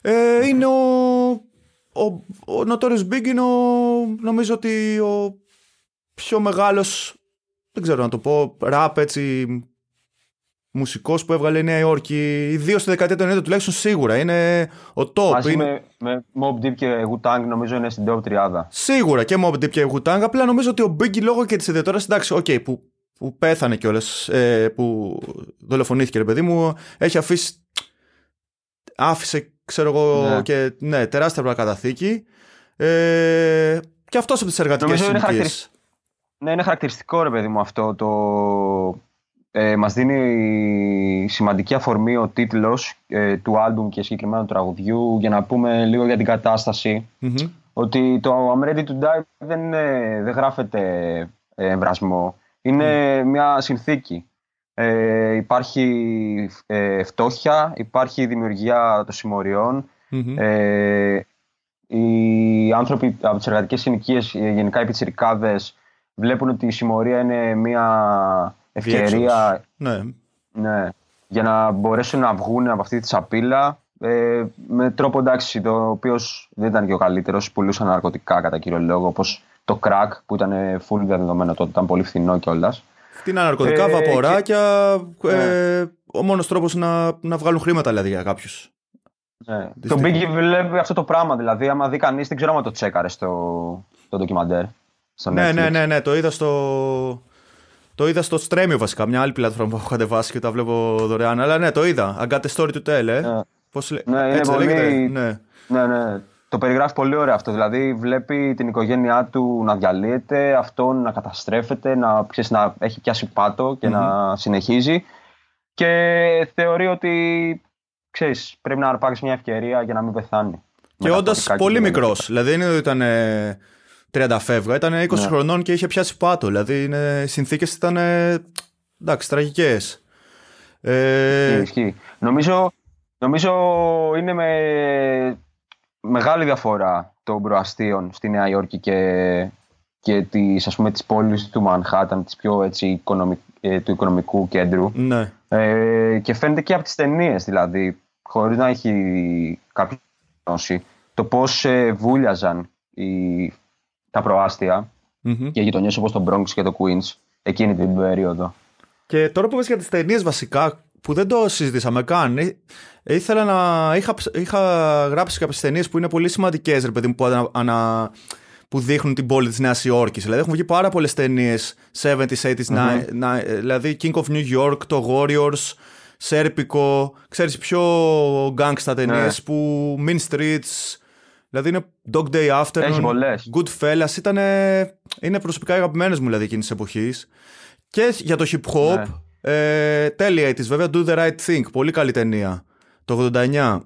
Ε, είναι ο, ο, ο Notorious B.I.G. είναι ο, νομίζω ότι ο πιο μεγάλος, δεν ξέρω να το πω, ραπ έτσι, μουσικός που έβγαλε η Νέα Υόρκη, ιδίως στη δεκαετία του 90 τουλάχιστον σίγουρα, είναι ο top. Μαζί είναι... με, με Mob Deep και Wu-Tang νομίζω είναι στην top τριάδα. Σίγουρα και Mob Deep και Wu-Tang. Απλά νομίζω ότι ο Biggie λόγω και της ιδιαιτερότητας, εντάξει, οκ, που, που πέθανε κιόλας, ε, που δολοφονήθηκε, ρε παιδί μου, έχει αφήσει. Άφησε, ξέρω εγώ, Ναι. και ναι, τεράστια προκαταθήκη. Ε, και αυτός από τις εργατικές Νομίζω είναι συνοικίε. χαρακτηρισ- Ναι, είναι χαρακτηριστικό ρε παιδί μου αυτό το... Ε, μας δίνει σημαντική αφορμή ο τίτλος ε, του άλμπουμ και συγκεκριμένα του τραγουδιού για να πούμε λίγο για την κατάσταση ότι το I'm ready to die δεν, είναι- δεν γράφεται ε, εμβρασμό. Είναι μια συνθήκη. Ε, υπάρχει ε, φτώχεια, υπάρχει η δημιουργία των συμμοριών. Μμμ. Ε, οι άνθρωποι από τις εργατικές συνοικίες, ε, γενικά οι πιτσιρικάδες, βλέπουν ότι η συμμορία είναι μια ευκαιρία Διέξοδος. Ναι. ναι, για να μπορέσουν να βγουν από αυτή τη σαπίλα ε, με τρόπο εντάξει, το οποίος δεν ήταν και ο καλύτερος. Πουλούσαν ναρκωτικά κατά κύριο λόγο, όπως το crack που ήταν ε, full διαδεδομένο τότε, ήταν πολύ φθηνό κιόλας. Φτηνά ναρκωτικά, Ε, βαποράκια. Ναι. Ε, ο μόνος τρόπος να, να βγάλουν χρήματα δηλαδή για κάποιους. Ναι. Το Δυστυχώς. Biggie βλέπει αυτό το πράγμα. Δηλαδή, άμα δει κανείς, δεν ξέρω αν το τσέκαρε στο το ντοκιμαντέρ. Στο Ναι, Netflix. ναι, ναι, ναι, το είδα στο. Το είδα στο Stremio βασικά, μια άλλη πλατφόρμα που έχω κατεβάσει και τα βλέπω δωρεάν. Αλλά ναι, το είδα. I got the story to tell, ε. Ναι. Πώς λέ... Ναι, είναι Έτσι δεν πολύ- λέγεται; Ναι. Ναι, ναι. Το περιγράφεις πολύ ωραία αυτό. Δηλαδή, βλέπει την οικογένειά του να διαλύεται, αυτόν να καταστρέφεται, να, ξέρεις, να έχει πιάσει πάτο και να συνεχίζει. Και θεωρεί ότι ξέρεις, πρέπει να αρπάξει μια ευκαιρία για να μην πεθάνει. Και Με όντας ναρκωτικά και πολύ με μικρός. τέτοια. Δηλαδή δεν είναι ότι ήταν ε, 30 φεύγα, ήταν 20 Ναι. χρονών και είχε πιάσει πάτο. Δηλαδή είναι, οι συνθήκες ήταν. ε, εντάξει, τραγικές. Ε, Ισχύει, ισχύει. Νομίζω, νομίζω είναι με μεγάλη διαφορά των προαστίων στη Νέα Υόρκη και, και τις, ας πούμε, τις πόλεις του Μανχάταν, της πιο έτσι, οικονομικ- ε, του οικονομικού κέντρου. ναι. Ε, και φαίνεται και από τις ταινίες, δηλαδή, χωρίς να έχει κάποια γνώση, το πώς ε, βούλιαζαν οι, τα προάστια Μμμ. και γειτονιές όπως το Bronx και το Queens εκείνη την περίοδο. Και τώρα που πες για τις ταινίες βασικά, που δεν το συζητήσαμε καν, ε, ήθελα να... Είχα, ψ- είχα γράψει κάποιες ταινίες που είναι πολύ σημαντικές, ρε παιδί μου, που, ανα, ανα- που δείχνουν την πόλη της Νέας Υόρκης. Δηλαδή έχουν βγει πάρα πολλές ταινίες 70s, 80s, να- να- δηλαδή King of New York, το Warriors, Σέρπικο, ξέρεις πιο γκάγκστα ταινίες Ναι. που Mean Streets, δηλαδή είναι Dog Day Afternoon, Έχει πολλές. Goodfellas, ήταν, είναι προσωπικά αγαπημένες μου δηλαδή εκείνης της εποχής. Και για το hip hop, ε, τέλεια της βέβαια, Do the Right Thing, πολύ καλή ταινία, το 89.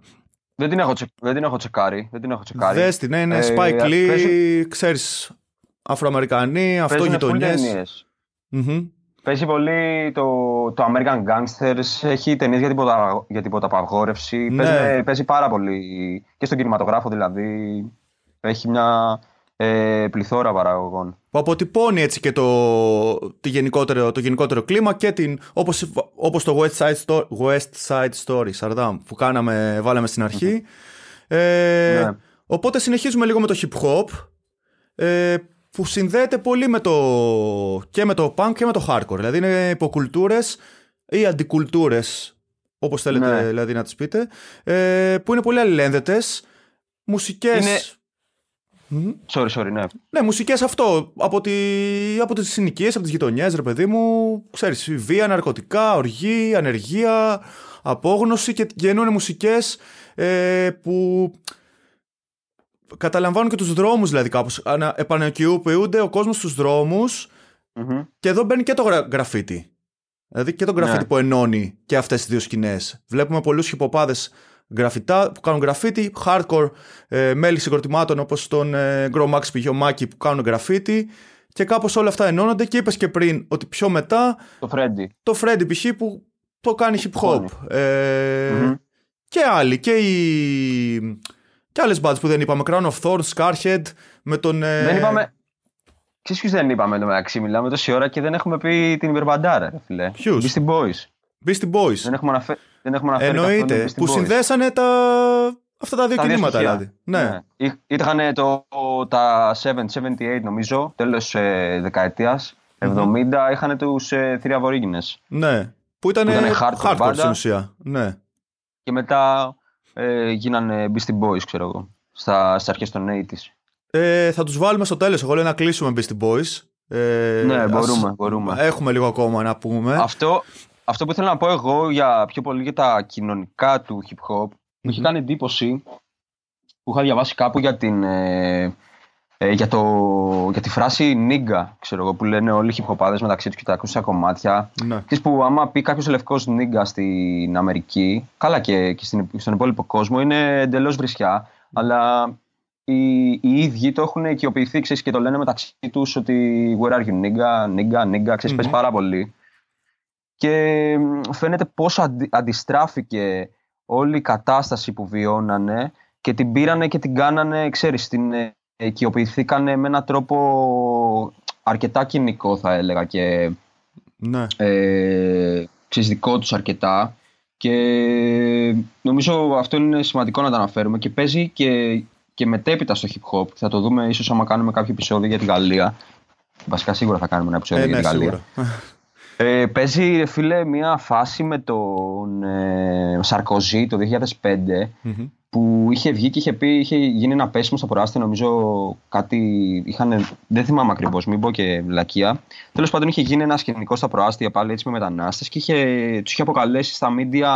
Δεν την έχω, τσε- δεν την έχω τσεκάρει. Δεν την έχω τσεκάρει. Δες την, ναι, είναι Ε, Spike Lee, παίζουν- ξέρεις, Αφροαμερικανοί, παίζουν full αυτογειτονιές. ταινίες. Μμμ. Παίζει πολύ το, το American Gangsters, έχει ταινίες για την, ποτα, για την ποταπαγόρευση. Ναι. Παίζει, παίζει πάρα πολύ και στον κινηματογράφο δηλαδή. Έχει μια ε, πληθώρα παραγωγών. που αποτυπώνει έτσι και το, τη γενικότερο, το γενικότερο κλίμα και την, όπως, όπως το West Side, Story, West Side Story Σαρδάμ, που κάναμε, βάλαμε στην αρχή. Ε, Ναι. Οπότε συνεχίζουμε λίγο με το hip hop ε, που συνδέεται πολύ με το, και με το punk και με το hardcore. Δηλαδή είναι υποκουλτούρες ή αντικουλτούρες, όπως θέλετε Ναι. δηλαδή να τις πείτε, ε, που είναι πολύ αλληλένδετες. Μουσικές... Είναι- Μμμ. Sorry, sorry, ναι. Ναι, μουσικές αυτό. Από, τη, από τις συνοικίες, από τις γειτονιές, ρε παιδί μου. Ξέρεις, βία, ναρκωτικά, οργή, ανεργία, απόγνωση και γεννούν μουσικές ε, που καταλαμβάνουν και τους δρόμους δηλαδή κάπως. Ανα, επανακιοποιούνται ο κόσμος στους δρόμους Μμμ. και εδώ μπαίνει και το γρα, γραφίτι. Δηλαδή και το γραφίτι Ναι. που ενώνει και αυτές τις δύο σκηνές. Βλέπουμε πολλούς χιποπάδες γραφιτά που κάνουν γραφίτι, hardcore ε, μέλη συγκροτημάτων όπως τον ε, Grow Max Πηγιομάκη που κάνουν γραφίτι και κάπως όλα αυτά ενώνονται και είπες και πριν ότι πιο μετά Το Freddy. το Freddy π.χ. που το κάνει hip hop. Ε, Μμμ. Και άλλοι και οι... Και άλλες bands που δεν είπαμε, Crown of Thorns, Scarhead, με τον... ε, Δεν είπαμε. Ξέρεις ποιους δεν είπαμε εδώ μεταξύ, μιλάμε τόση ώρα και δεν έχουμε πει την υπερβαντάρα, ρε φίλε. Ποιους; Beastie Boys. Beastie Boys. Δεν έχουμε, αναφέρει, δεν έχουμε αναφέρει Εννοείται. καθόλου Beastie Που Boys. συνδέσανε τα... αυτά τα δύο Τα δύο κινήματα στοιχεία. δηλαδή. Ναι. Εί- Ήταν το, τα 778 νομίζω, τέλος ε, δεκαετίας. 70 είχαν τους ε, Three Aborigines. ναι. Που ήταν Που ήτανε hardcore hardcore μπάντα. στην ουσία. Ναι. Και μετά ε, γίνανε Beastie Boys, ξέρω εγώ. Στα, στις αρχές των 80's. Ε, θα τους βάλουμε στο τέλος. Εγώ λέω να κλείσουμε Beastie Boys. Ε, Ναι, ας- μπορούμε, μπορούμε. Έχουμε λίγο ακόμα να πούμε. Αυτό, αυτό που ήθελα να πω εγώ για πιο πολύ για τα κοινωνικά του hip hop μου είχε κάνει εντύπωση που είχα διαβάσει κάπου για, την, ε, ε, για, το, για τη φράση νίγκα, ξέρω εγώ, που λένε όλοι οι hip hopάδες μεταξύ τους και τα ακούς στα κομμάτια. Ναι. Ξέρεις που άμα πει κάποιος λευκός νίγκα στην Αμερική, καλά και, και στην, στον υπόλοιπο κόσμο, είναι εντελώς βρισιά, αλλά οι, οι ίδιοι το έχουν οικειοποιηθεί ξέρεις, και το λένε μεταξύ τους ότι where are you nigga, nigga, nigga, ξέρεις, παίζει πάρα πολύ. Και μ, φαίνεται πόσο αντι- αντιστράφηκε όλη η κατάσταση που βιώνανε και την πήρανε και την κάνανε, ξέρεις, την ε, οικειοποιηθήκανε με έναν τρόπο αρκετά κοινικό θα έλεγα και Ναι. ε, ξέρεις, δικό τους αρκετά και νομίζω αυτό είναι σημαντικό να το αναφέρουμε και παίζει και, και μετέπειτα στο hip hop θα το δούμε ίσως άμα κάνουμε κάποιο επεισόδιο για την Γαλλία βασικά σίγουρα θα κάνουμε ένα επεισόδιο Ε, για ναι, την Γαλλία σίγουρα. Ε, παίζει ρε φίλε μια φάση με τον ε, Σαρκοζή το 2005 Μμμ. που είχε βγει και είχε πει, είχε γίνει ένα πέσιμο στο προάστιο, νομίζω κάτι είχαν, δεν θυμάμαι ακριβώς, μην πω και λακία. Τέλος πάντων είχε γίνει ένα σκηνικό στα προάστια πάλι έτσι με μετανάστες και είχε, τους είχε αποκαλέσει στα μίντια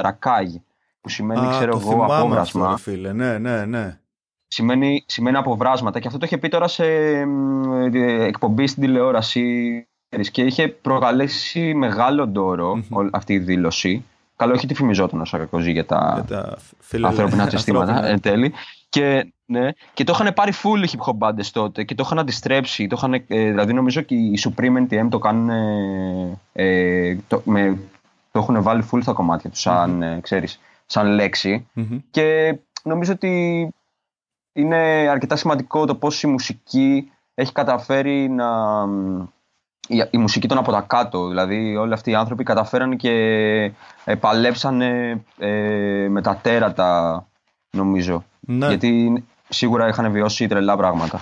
ρακάγ, που σημαίνει Α, ξέρω το εγώ θυμάμαι απόβρασμα. αυτό, ρε φίλε. Ναι, ναι, ναι. Σημαίνει, σημαίνει αποβράσματα και αυτό το είχε πει τώρα σε μ, ε, εκπομπή στην τηλεόραση και είχε προκαλέσει μεγάλο ντόρο όλη αυτή η δήλωση. Καλό, όχι τη φημιζόταν ο Σαρκοζή για τα, Για τα φίλε, ανθρώπινα τσεστήματα ανθρώπινα. εν τέλει. Και, ναι, και το είχαν πάρει full hip hop bandes τότε και το είχαν αντιστρέψει. Το είχαν, ε, δηλαδή νομίζω και οι Supreme NTM το κάνουν. ε, ε, το, με, το έχουν βάλει full στα κομμάτια τους σαν, ε, ξέρεις, σαν λέξη. Μμμ. Και νομίζω ότι είναι αρκετά σημαντικό το πώς η μουσική έχει καταφέρει να... Η, η μουσική των από τα κάτω, δηλαδή όλοι αυτοί οι άνθρωποι καταφέραν και ε, παλέψανε ε, με τα τέρατα νομίζω. Ναι, Γιατί σίγουρα είχαν βιώσει τρελά πράγματα.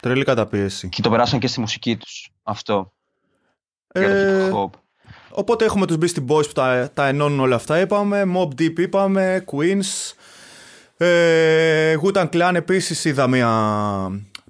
τρελή καταπίεση. Και το περάσαν και στη μουσική τους. Αυτό. Για Ε, το hip hop. Οπότε έχουμε τους Beastie Boys που τα, τα ενώνουν όλα αυτά είπαμε, Mob Deep είπαμε, Queens, ε, Wu-Tang Clan επίσης είδα μια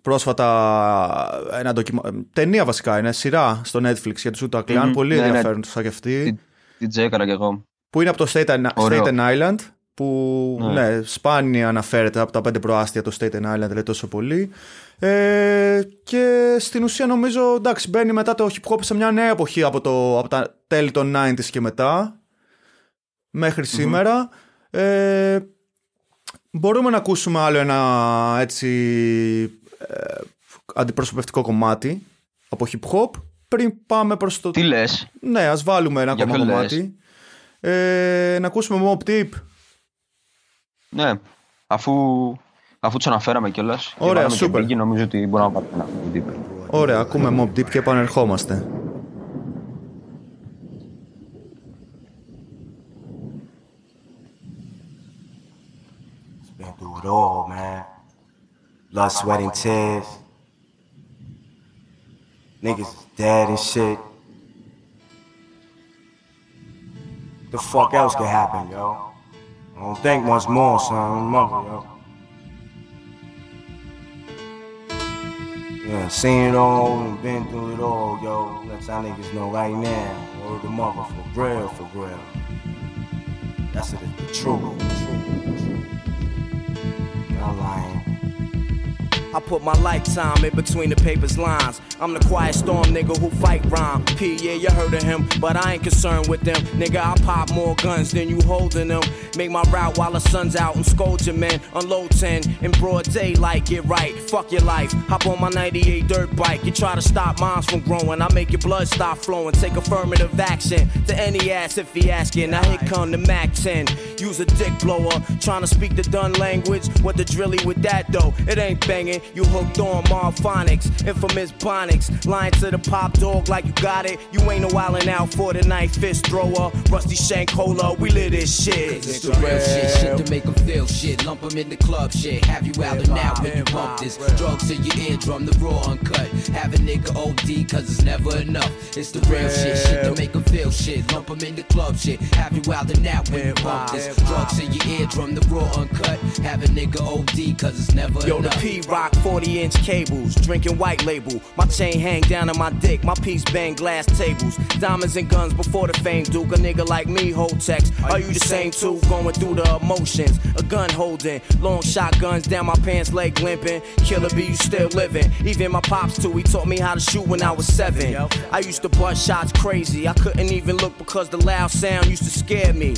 πρόσφατα ένα ντοκιμα... ταινία βασικά είναι, σειρά στο Netflix για τους Wu-Tang Clan, Μμμ, πολύ ναι, ναι. ενδιαφέρον σαν και αυτή, Την, την τσέκαρα κι εγώ. που είναι από το Staten, Ωραίο. Staten Island, που Ναι. ναι. σπάνια αναφέρεται από τα πέντε προάστια το Staten Island λέει τόσο πολύ. Ε, και στην ουσία νομίζω εντάξει μπαίνει μετά το hip hop σε μια νέα εποχή από, το, από τα τέλη των 90s και μετά μεχρι σήμερα. Ε, μπορούμε να ακούσουμε άλλο ένα έτσι ε, αντιπροσωπευτικό κομμάτι από hip hop πριν πάμε προς το... Τι λες, Ναι, ας βάλουμε ένα Για ακόμα ποιο κομμάτι. Ε, να ακούσουμε Mob Deep. ναι, αφού, αφού τους αναφέραμε κιόλας και Ωραία, βάλαμε και σούπερ. Biggie, νομίζω ότι μπορούμε να πάρουμε ένα deep. Ωραία, ακούμε Mob Deep και επανερχόμαστε. Been through sweat, and tears. Niggas dead and shit. The fuck else could happen, yo? I don't think much more, son. Mother, yo. Yeah, seen it all and been through it all, yo. Let y'all niggas know right now. Word the mother for real, for real. That's it, the truth. Y'all lying. I put my lifetime in between the paper's lines. I'm the quiet storm nigga who fight rhyme. P, yeah, you heard of him, but I ain't concerned with them. Nigga, I pop more guns than you holding them. Make my route while the sun's out and scold your men. Unload 10 in broad daylight, get right. Fuck your life. Hop on my 98 dirt bike. You try to stop moms from growing. I make your blood stop flowing. Take affirmative action to any ass if he asking. Now here come the Mac 10. Use a dick blower. Trying to speak the done language. What the drilly with that though? It ain't banging. You hooked on Marphonics. Infamous Bonics. Lying to the pop dog like you got it. You ain't no wildin' out for the night. Fist thrower. Rusty Shankola. We lit this shit. It's the real shit, shit to make them feel shit. Lump 'em in the club shit. Have you out and out when you bump this. Drugs to your eardrum, the raw uncut. Have a nigga OD, cause it's never enough. It's the real shit, shit to make them feel shit. Lump 'em in the club shit. Have you out and out when you bump this. Drugs to your eardrum, the raw uncut. Have a nigga OD, cause it's never enough. Yo, the enough. Rock 40 inch cables, drinking white label. My chain hang down on my dick, my piece bang glass tables. Diamonds and guns before the fame, Duke. A nigga like me hold text. Are you the same too? Going through the emotions. A gun holding, long shotguns down my pants leg limping. Killer B, you still living. Even my pops too, he taught me how to shoot when I was seven. I used to bust shots crazy. I couldn't even look because the loud sound used to scare me.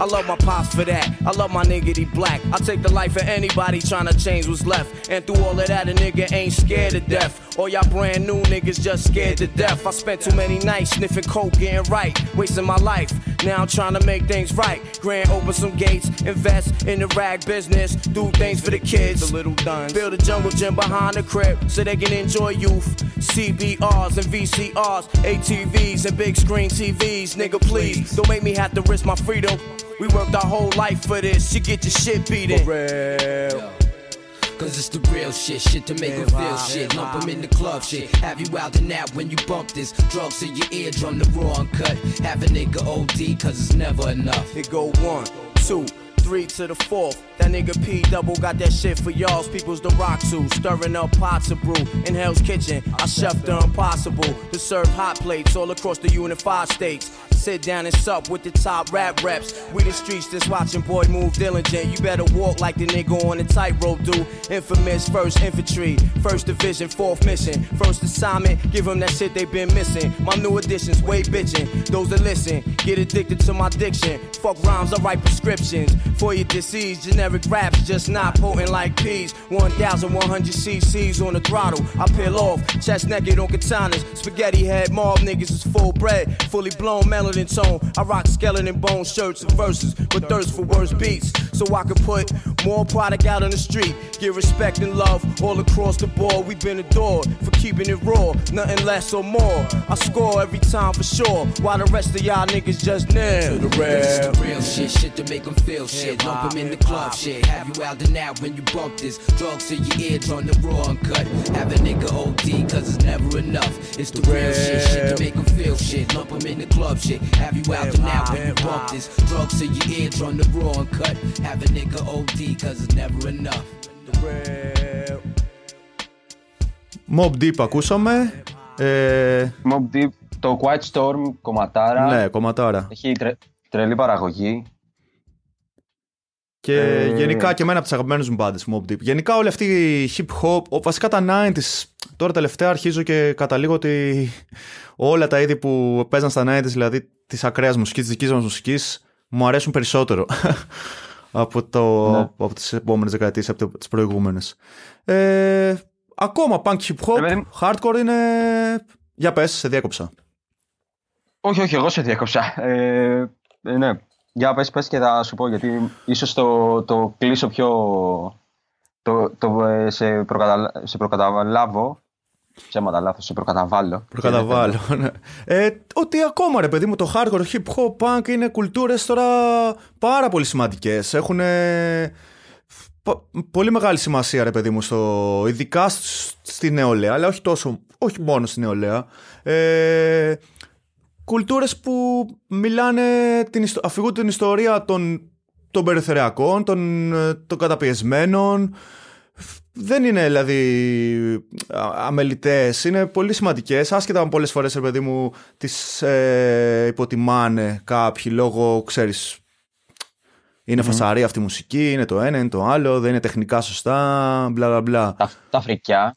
I love my pops for that. I love my niggity black. I take the life of anybody trying to change what's left. And through all all of that, a nigga ain't scared to death. All y'all brand new niggas just scared to death. I spent too many nights sniffing coke, getting right, wasting my life. Now I'm trying to make things right. Grand open some gates, invest in the rag business, do things for the kids. The little duns. Build a jungle gym behind the crib so they can enjoy youth. CBRs and VCRs, ATVs and big screen TVs. Nigga, please don't make me have to risk my freedom. We worked our whole life for this. You get your shit beaten. For real. Cause it's the real shit, shit to make them feel shit. Lump them in the club shit. Have you out and out when you bump this? Drugs in your eardrum, the raw uncut. Have a nigga OD, cause it's never enough. It go one, two, three to the fourth. That nigga P double got that shit for y'all's people's the rock to. Stirring up pots of brew in Hell's Kitchen. I chef the impossible to serve hot plates all across the unified states. Sit down and sup with the top rap reps. We the streets just watching boy move diligent. You better walk like the nigga on the tightrope do. Infamous first infantry, first division, fourth mission. First assignment, give them that shit they been missing. My new additions, way bitching. Those that listen, get addicted to my diction. Fuck rhymes, I write prescriptions. For your disease, generic raps just not potent like peas. 1100 cc's on the throttle. I peel off, chest naked on katanas. Spaghetti head mob niggas is full bread, fully blown melanin tone. I rock skeleton bone shirts and verses, but thirst for worse beats. So I can put more product out on the street. Get respect and love all across the board. We've been adored for keeping it raw, nothing less or more. I score every time for sure, while the rest of y'all niggas just nail to the This is real. the real shit, shit to make them feel shit. Lump them in the club shit. Have you out and out when you bump this? Drugs in your eardrum, the raw uncut. Have a nigga OD, cause it's never enough. It's the real shit, shit to make them feel shit. Lump them in the club shit. Have you out and out when you bump this? Drugs in your eardrum, the raw uncut. Have a nigga OD, cause it's never enough. The real. Mob Deep ακούσαμε. Ε, Mob Deep, το Quiet Storm κομματάρα. ναι, κομματάρα. Έχει τρε- τρελή παραγωγή. Και Ε, γενικά και εμένα από τι αγαπημένε μου μπάντε Mob Deep. Γενικά όλη αυτή η hip hop, ο- βασικά τα 90s. Τώρα τελευταία αρχίζω και καταλήγω ότι όλα τα είδη που παίζαν στα 90s, δηλαδή της ακραίας μουσικής, της δικής μας μουσικής, μου αρέσουν περισσότερο από, το, Ναι. από τις επόμενες δεκαετίες, από τις προηγούμενες. Ε, ακόμα punk hip hop, Ε, παιδί μου. hardcore είναι. Για πες, σε διέκοψα. Όχι, όχι, εγώ σε διέκοψα. Ε, ε, ναι. Για πες, πες και θα σου πω, γιατί ίσως το, το κλείσω πιο... Το, το, ε, σε, προκαταλα... σε προκαταλάβω. Ψέματα λάθος, σε προκαταβάλω. Προκαταβάλω. Ναι. Ε, ότι ακόμα ρε παιδί μου το hardcore, hip hop, punk είναι κουλτούρες τώρα πάρα πολύ σημαντικές. Έχουν πολύ μεγάλη σημασία ρε παιδί μου στο, ειδικά σ- στη νεολαία, αλλά όχι τόσο, όχι μόνο στη νεολαία. Ε, κουλτούρες που μιλάνε, την, ιστο- αφηγούν την ιστορία των, των περιθωριακών, των, ε, των καταπιεσμένων, δεν είναι δηλαδή α- αμελητές, είναι πολύ σημαντικές, άσχετα αν πολλές φορές, ρε παιδί μου, τις ε, υποτιμάνε κάποιοι λόγω, ξέρεις, είναι φασαρία αυτή η μουσική, είναι το ένα, είναι το άλλο, δεν είναι τεχνικά σωστά, μπλα μπλα μπλα. Τα, τα φρικιά.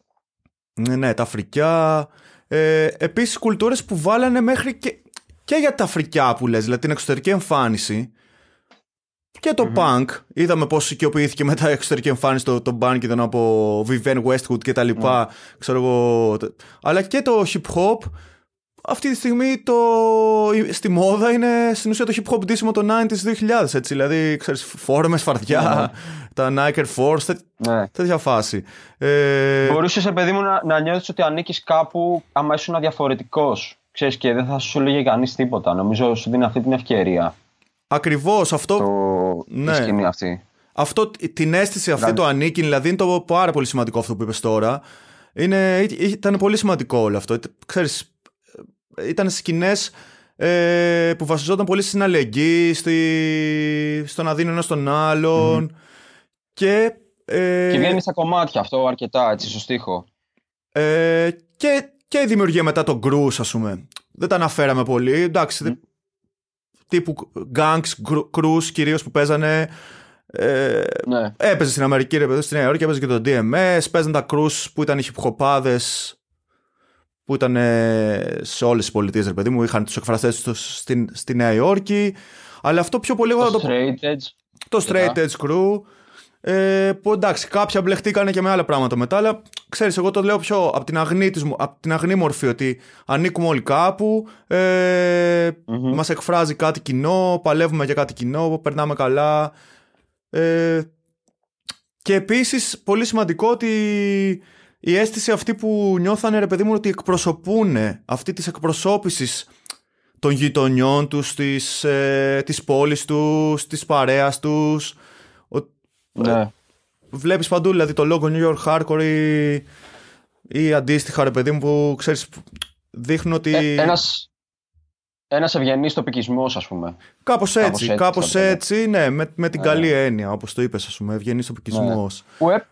Ναι, ναι, τα φρικιά. Ε, επίσης κουλτούρες που βάλανε μέχρι και, και για τα φρικιά που λες, δηλαδή την εξωτερική εμφάνιση και το punk. Είδαμε πώς οικειοποιήθηκε μετά η εξωτερική εμφάνιση το, το punk ήταν από Vivienne Westwood και τα λοιπά. Ξέρω εγώ. τε- Αλλά και το hip hop. Αυτή τη στιγμή το, στη μόδα είναι στην ουσία το hip hop ντύσιμο των 90s 2000 έτσι, δηλαδή ξέρεις φόρμες, φαρδιά, τα Nike Air Force, τέ, Ναι. τέτοια φάση. Ε, Μπορούσες, παιδί μου, να, να νιώθεις ότι ανήκεις κάπου άμα ήσουν διαφορετικός. Ξέρεις και δεν θα σου λέγε κανείς τίποτα. Νομίζω σου δίνει αυτή την ευκαιρία Ακριβώς αυτό, το, Ναι. η σκηνή αυτή. αυτό, την αίσθηση αυτή Δηλαδή- το ανήκει, δηλαδή είναι το πάρα πολύ σημαντικό αυτό που είπες τώρα. Είναι, ήταν πολύ σημαντικό όλο αυτό. Είτε- Ξέρεις, ήταν σκηνές ε, που βασιζόταν πολύ στην αλληλεγγύη, στη, στο να δίνει ένας στον άλλον. Και, ε, Και βγαίνει στα κομμάτια αυτό αρκετά, έτσι, στο στίχο. ε, και, και η δημιουργία μετά των Grus, ας πούμε. Δεν τα αναφέραμε πολύ. Εντάξει, δε- τύπου gangs, crews κυρίως που παίζανε. Ε, Ναι. Έπαιζε στην Αμερική, ρε παιδί, στη Νέα Υόρκη, έπαιζε και το DMS. Παίζαν τα crews που ήταν οι hip που ήταν ε, σε όλες τις πολιτείες, ρε παιδί μου. Είχαν τους εκφραστές τους στη, στη Νέα Υόρκη. Αλλά αυτό πιο πολύ εγώ θα Το το straight edge. το straight Μετά. edge crew. Ε, που εντάξει, κάποια μπλεχτήκανε και με άλλα πράγματα μετά, αλλά ξέρεις, εγώ το λέω πιο από την αγνή, της, μου- από την αγνή μορφή, ότι ανήκουμε όλοι κάπου, ε, μας εκφράζει κάτι κοινό, παλεύουμε για κάτι κοινό, περνάμε καλά. Ε, και επίσης, πολύ σημαντικό ότι η αίσθηση αυτή που νιώθανε, ρε παιδί μου, ότι εκπροσωπούν αυτή της εκπροσώπησης των γειτονιών τους, της, ε, της πόλης τους, της παρέας τους. Ο, Ναι. Βλέπεις παντού δηλαδή το λόγο New York Hardcore ή, ή αντίστοιχα ρε παιδί μου που ξέρεις που δείχνουν ότι Ε, ένας, ένας ευγενής τοπικισμός, ας πούμε. κάπως έτσι, κάπως κάπως έτσι, έτσι, θα το πω. ναι, με, με την Ναι. καλή έννοια όπως το είπες ας πούμε, ευγενής τοπικισμός. Που, έ-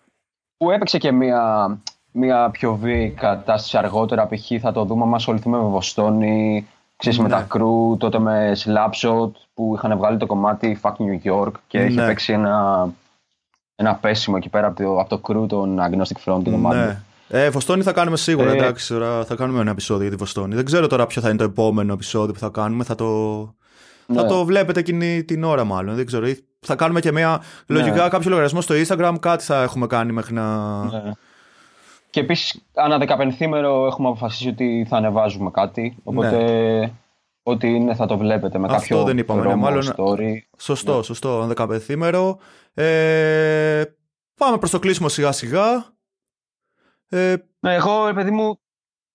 που έπαιξε και μια, μια πιο βίαιη κατάσταση αργότερα. Π.χ. θα το δούμε άμα ασχοληθούμε με Βοστόνη, ξέρεις, με Ναι. τα κρού, τότε με Slapshot που είχαν βγάλει το κομμάτι Fuck New York και έχει Ναι. παίξει ένα, ένα πέσιμο εκεί πέρα από το, από το κρού των Agnostic Front. το κομμάτι. Ναι. Ε, Βοστόνη θα κάνουμε σίγουρα, Ε, εντάξει, τώρα θα κάνουμε ένα επεισόδιο για τη Βοστόνη. Δεν ξέρω τώρα ποιο θα είναι το επόμενο επεισόδιο που θα κάνουμε, θα το, θα Ναι. το βλέπετε εκείνη την ώρα μάλλον, δεν ξέρω. Ή Θα κάνουμε και μια, λογικά κάποιο λογαριασμό στο Instagram, κάτι θα έχουμε κάνει μέχρι να... Ναι. Και επίσης, ανά δεκαπενθήμερο έχουμε αποφασίσει ότι θα ανεβάζουμε κάτι. Οπότε, ό,τι είναι θα το βλέπετε με Ναι. Αυτό κάποιο δεν είπαμε, ναι, promo μάλλον- story. Σωστό, σωστό, ένα δεκαπενθήμερο. Ε, πάμε προς το κλείσιμο σιγά σιγά. Ε, Ναι, εγώ, ρε παιδί μου,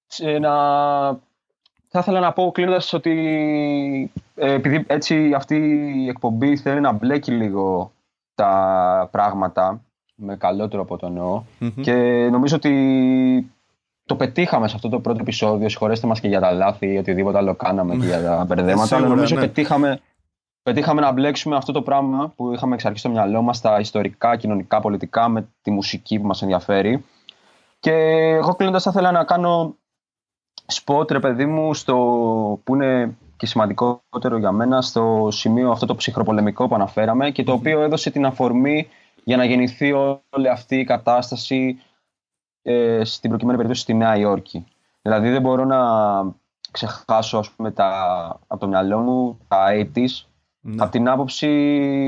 σε να... θα ήθελα να πω κλείνοντας ότι ε, επειδή έτσι αυτή η εκπομπή θέλει να μπλέκει λίγο τα πράγματα με καλό τρόπο το εννοώ μμμ. και νομίζω ότι το πετύχαμε σε αυτό το πρώτο επεισόδιο. Συγχωρέστε μας και για τα λάθη ή οτιδήποτε άλλο κάναμε και για τα μπερδέματα. Σίγουρα, αλλά νομίζω ναι. πετύχαμε, πετύχαμε να μπλέξουμε αυτό το πράγμα που είχαμε εξ αρχής στο μυαλό μας, τα ιστορικά, κοινωνικά, πολιτικά, με τη μουσική που μας ενδιαφέρει. Και εγώ κλείνοντας θα ήθελα να κάνω σποτ, ρε παιδί μου, στο, που είναι και σημαντικότερο για μένα, στο σημείο αυτό το ψυχροπολεμικό που αναφέραμε και το οποίο έδωσε την αφορμή για να γεννηθεί όλη αυτή η κατάσταση ε, στην προκειμένη περίπτωση στη Νέα Υόρκη. Δηλαδή δεν μπορώ να ξεχάσω ας πούμε, τα, από το μυαλό μου τα 80's Ναι. από την άποψη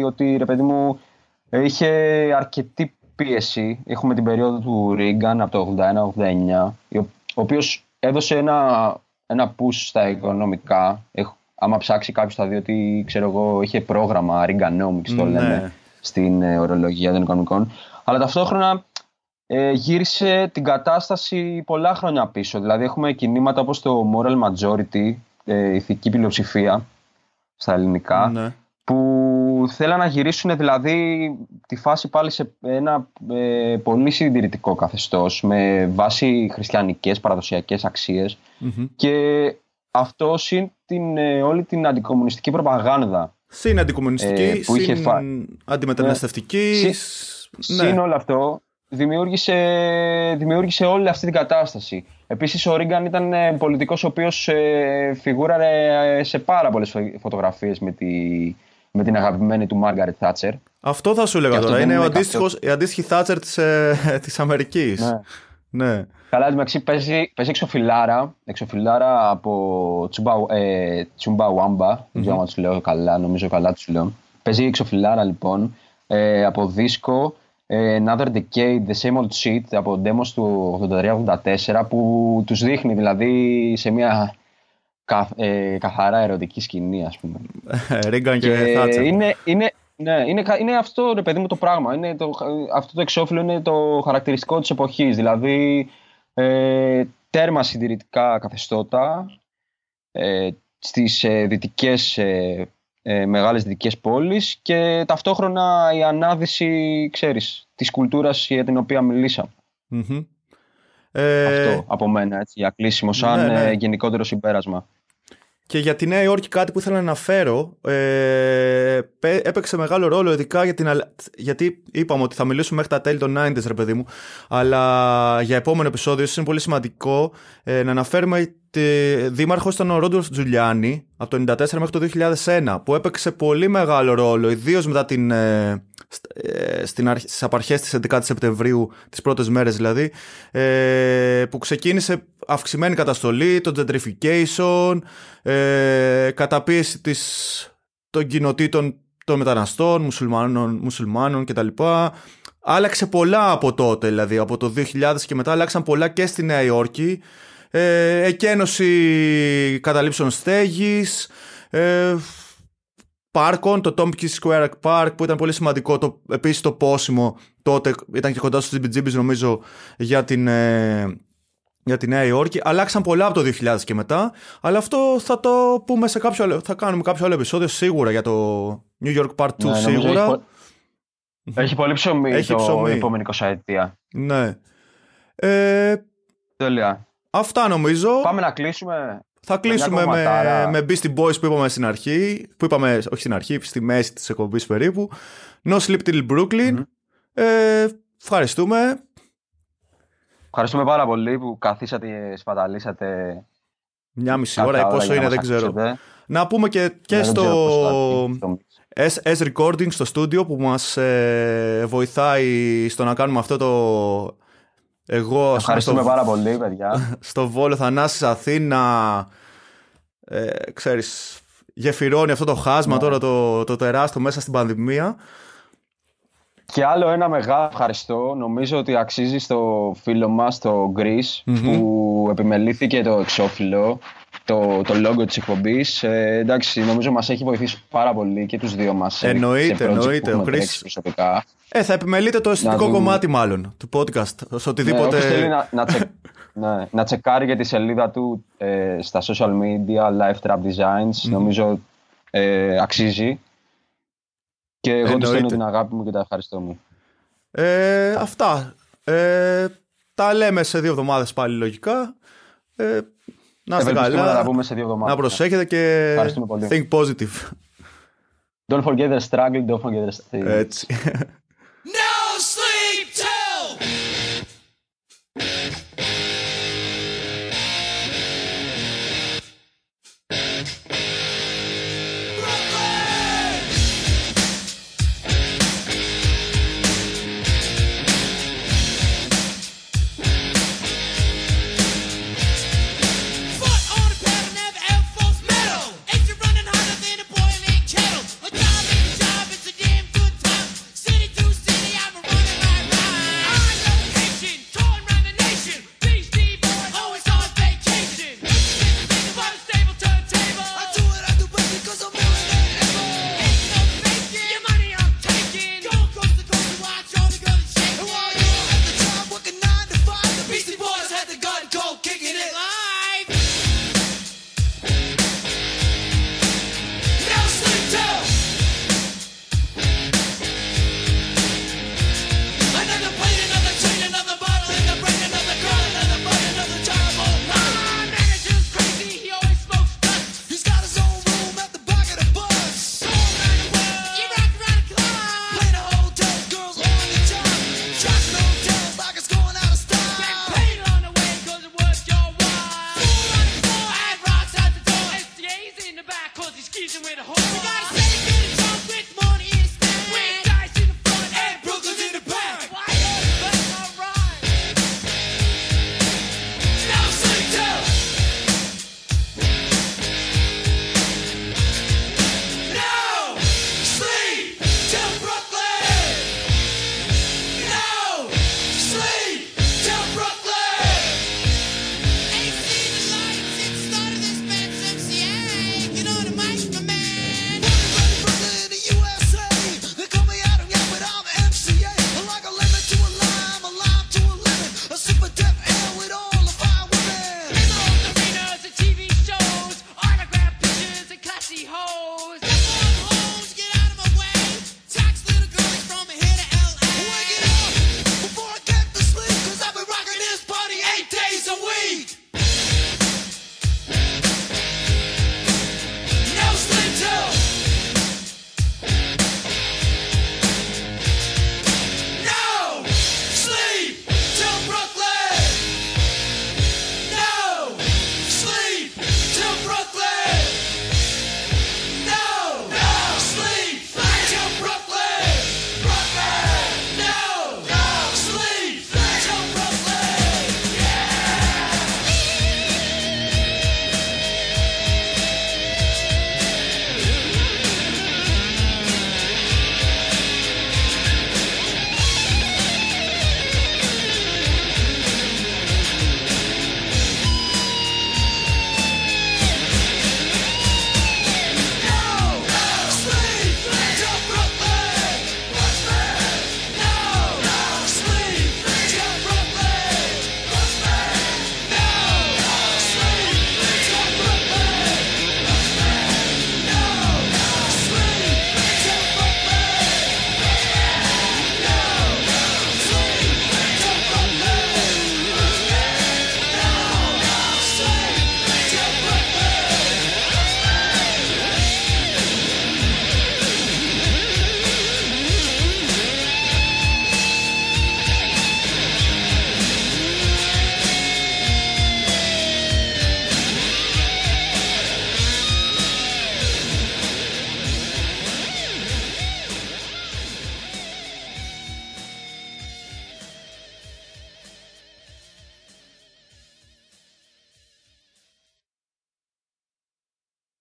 ότι ρε παιδί μου είχε αρκετή πίεση. Έχουμε την περίοδο του Ρίγκαν από το 81-89, ο οποίος έδωσε ένα, ένα push στα οικονομικά. Έχ- άμα ψάξει κάποιος θα δει ότι ξέρω εγώ, είχε πρόγραμμα Ρίγκανόμιξ το Ναι. λέμε στην ε, ορολογία των οικονομικών. Αλλά ταυτόχρονα ε, γύρισε την κατάσταση πολλά χρόνια πίσω. Δηλαδή έχουμε κινήματα όπως το moral majority, ε, ηθική πλειοψηφία στα ελληνικά, Ναι. που θέλαν να γυρίσουν δηλαδή τη φάση πάλι σε ένα ε, πολύ συντηρητικό καθεστώς με βάση χριστιανικές παραδοσιακές αξίες Μμμ. και αυτό συν την, ε, όλη την αντικομουνιστική προπαγάνδα. Συν αντικομουνιστική, Ε, που είχε συν φα- αντιμεταναστευτική. Συν- σ- Συν όλο αυτό δημιούργησε, δημιούργησε όλη αυτή την κατάσταση. Επίσης ο Ρίγκαν ήταν ε, πολιτικός ο οποίος ε, φιγούραρε ε, σε πάρα πολλές φω- φωτογραφίες με, τη, με την αγαπημένη του Μάργαρετ Θάτσερ. Αυτό θα σου έλεγα Και αυτό τώρα. δεν Είναι ο είναι αντίστοιχος, η αντίστοιχη Θάτσερ της, ε, της Αμερικής. Ναι. Ναι. Καλά, εν τω μεταξύ παίζει, παίζει εξοφιλάρα, εξοφιλάρα από Τσουμπα, ε, Τσουμπα Wamba, δεν ξέρω αν τους λέω καλά, νομίζω καλά τους λέω. Παίζει εξοφιλάρα λοιπόν ε, από δίσκο ε, Another Decade, The Same Old Shit από demos του 83-84 που τους δείχνει δηλαδή σε μια καθ- ε, καθαρά ερωτική σκηνή ας πούμε. Ρίγκαν και, Και Θάτσερ. είναι, είναι, ναι, είναι, κα- είναι αυτό ρε παιδί μου το πράγμα. Είναι το, αυτό το εξώφυλλο είναι το χαρακτηριστικό της εποχής. Δηλαδή ε, τέρμα συντηρητικά καθεστώτα ε, στις ε, δυτικές, ε, ε, μεγάλες δυτικές πόλεις και ταυτόχρονα η ανάδυση, ξέρεις, της κουλτούρας για την οποία μιλήσαμε. Μμμ. Ε, Αυτό από μένα, έτσι, για κλείσιμο, σαν ναι, ναι. ε, γενικότερο συμπέρασμα. Και για τη Νέα Υόρκη κάτι που ήθελα να αναφέρω ε, πέ- έπαιξε μεγάλο ρόλο ειδικά για την, αλ- γιατί είπαμε ότι θα μιλήσουμε μέχρι τα τέλη των 90s ρε παιδί μου αλλά για επόμενο επεισόδιο ίσως είναι πολύ σημαντικό ε, να αναφέρουμε τη, δήμαρχος ήταν ο Ρόντολφ Τζουλιάνι από το 94 μέχρι το 2001 που έπαιξε πολύ μεγάλο ρόλο ιδίως μετά την, ε, στ- ε, στην αρχ- στις απαρχές της 11 Σεπτεμβρίου τις πρώτες μέρες δηλαδή ε, που ξεκίνησε αυξημένη καταστολή, το gentrification, ε, καταπίεση της, των κοινοτήτων των μεταναστών, μουσουλμάνων, μουσουλμάνων κτλ. άλλαξε πολλά από τότε, δηλαδή από το 2000 και μετά άλλαξαν πολλά και στη Νέα Υόρκη. Ε, εκένωση καταλήψεων στέγης, ε, πάρκων, το Tompkins Square Park που ήταν πολύ σημαντικό, το, επίσης το πόσιμο τότε ήταν και κοντά στους GBGBs νομίζω για την, ε, για τη Νέα Υόρκη. Αλλάξαν πολλά από το 2000 και μετά, αλλά αυτό θα το πούμε σε κάποιο άλλο, θα κάνουμε κάποιο άλλο επεισόδιο σίγουρα για το New York Part 2 Ναι, νομίζω σίγουρα. Έχει, πο- έχει πολύ ψωμί Έχει το ψωμί. η επόμενη 20 ετία. Ναι. Ε, Τέλεια. Αυτά νομίζω. Πάμε να κλείσουμε. Θα κλείσουμε μια με, κομματάρα. με Beastie Boys που είπαμε στην αρχή, που είπαμε, όχι στην αρχή, στη μέση της εκπομπής περίπου. No Sleep Till Brooklyn. Ε, ευχαριστούμε. Ευχαριστούμε πάρα πολύ που καθίσατε, σπαταλήσατε. Μια μισή κάποια ώρα ή πόσο για είναι να δεν μας ξέρω. ακούσετε. Να πούμε και, και Ναι, δεν στο ξέρω πώς θα αρχίσει το S, S Recording στο στούντιο που μας ε, βοηθάει στο να κάνουμε αυτό το εγώ ας πούμε, Ευχαριστούμε στο, πάρα πολύ, παιδιά. στο Βόλο Θανάσης Αθήνα ε, ξέρεις γεφυρώνει αυτό το χάσμα Ναι. τώρα το, το τεράστιο μέσα στην πανδημία Και άλλο ένα μεγάλο ευχαριστώ. Νομίζω ότι αξίζει στο φίλο μας, το Greece, που επιμελήθηκε το εξώφυλλο, το, το logo της εκπομπής. Ε, εντάξει, νομίζω μας έχει βοηθήσει πάρα πολύ και τους δύο μας. σε- Εννοείται, σε project εννοείται. Που Ο έχουμε Chris- τρέξει προσωπικά. ε, θα επιμελείται το αισθητικό δούμε. κομμάτι μάλλον του podcast σε Ναι, οτιδήποτε όποιος θέλει να, να, τσεκ- ναι, να τσεκάρει για τη σελίδα του ε, στα social media, Live Trap Designs, νομίζω ε, αξίζει. Και εγώ τους Εννοείται. στέλνω την αγάπη μου και τα ευχαριστώ μου. Ε, αυτά. Ε, τα λέμε σε δύο εβδομάδες πάλι λογικά. Ε, να είστε Ευελπιστούμε καλά. να τα πούμε σε δύο εβδομάδες. Να προσέχετε και Ευχαριστούμε πολύ. think positive. Don't forget the struggle, don't forget the... Έτσι. No!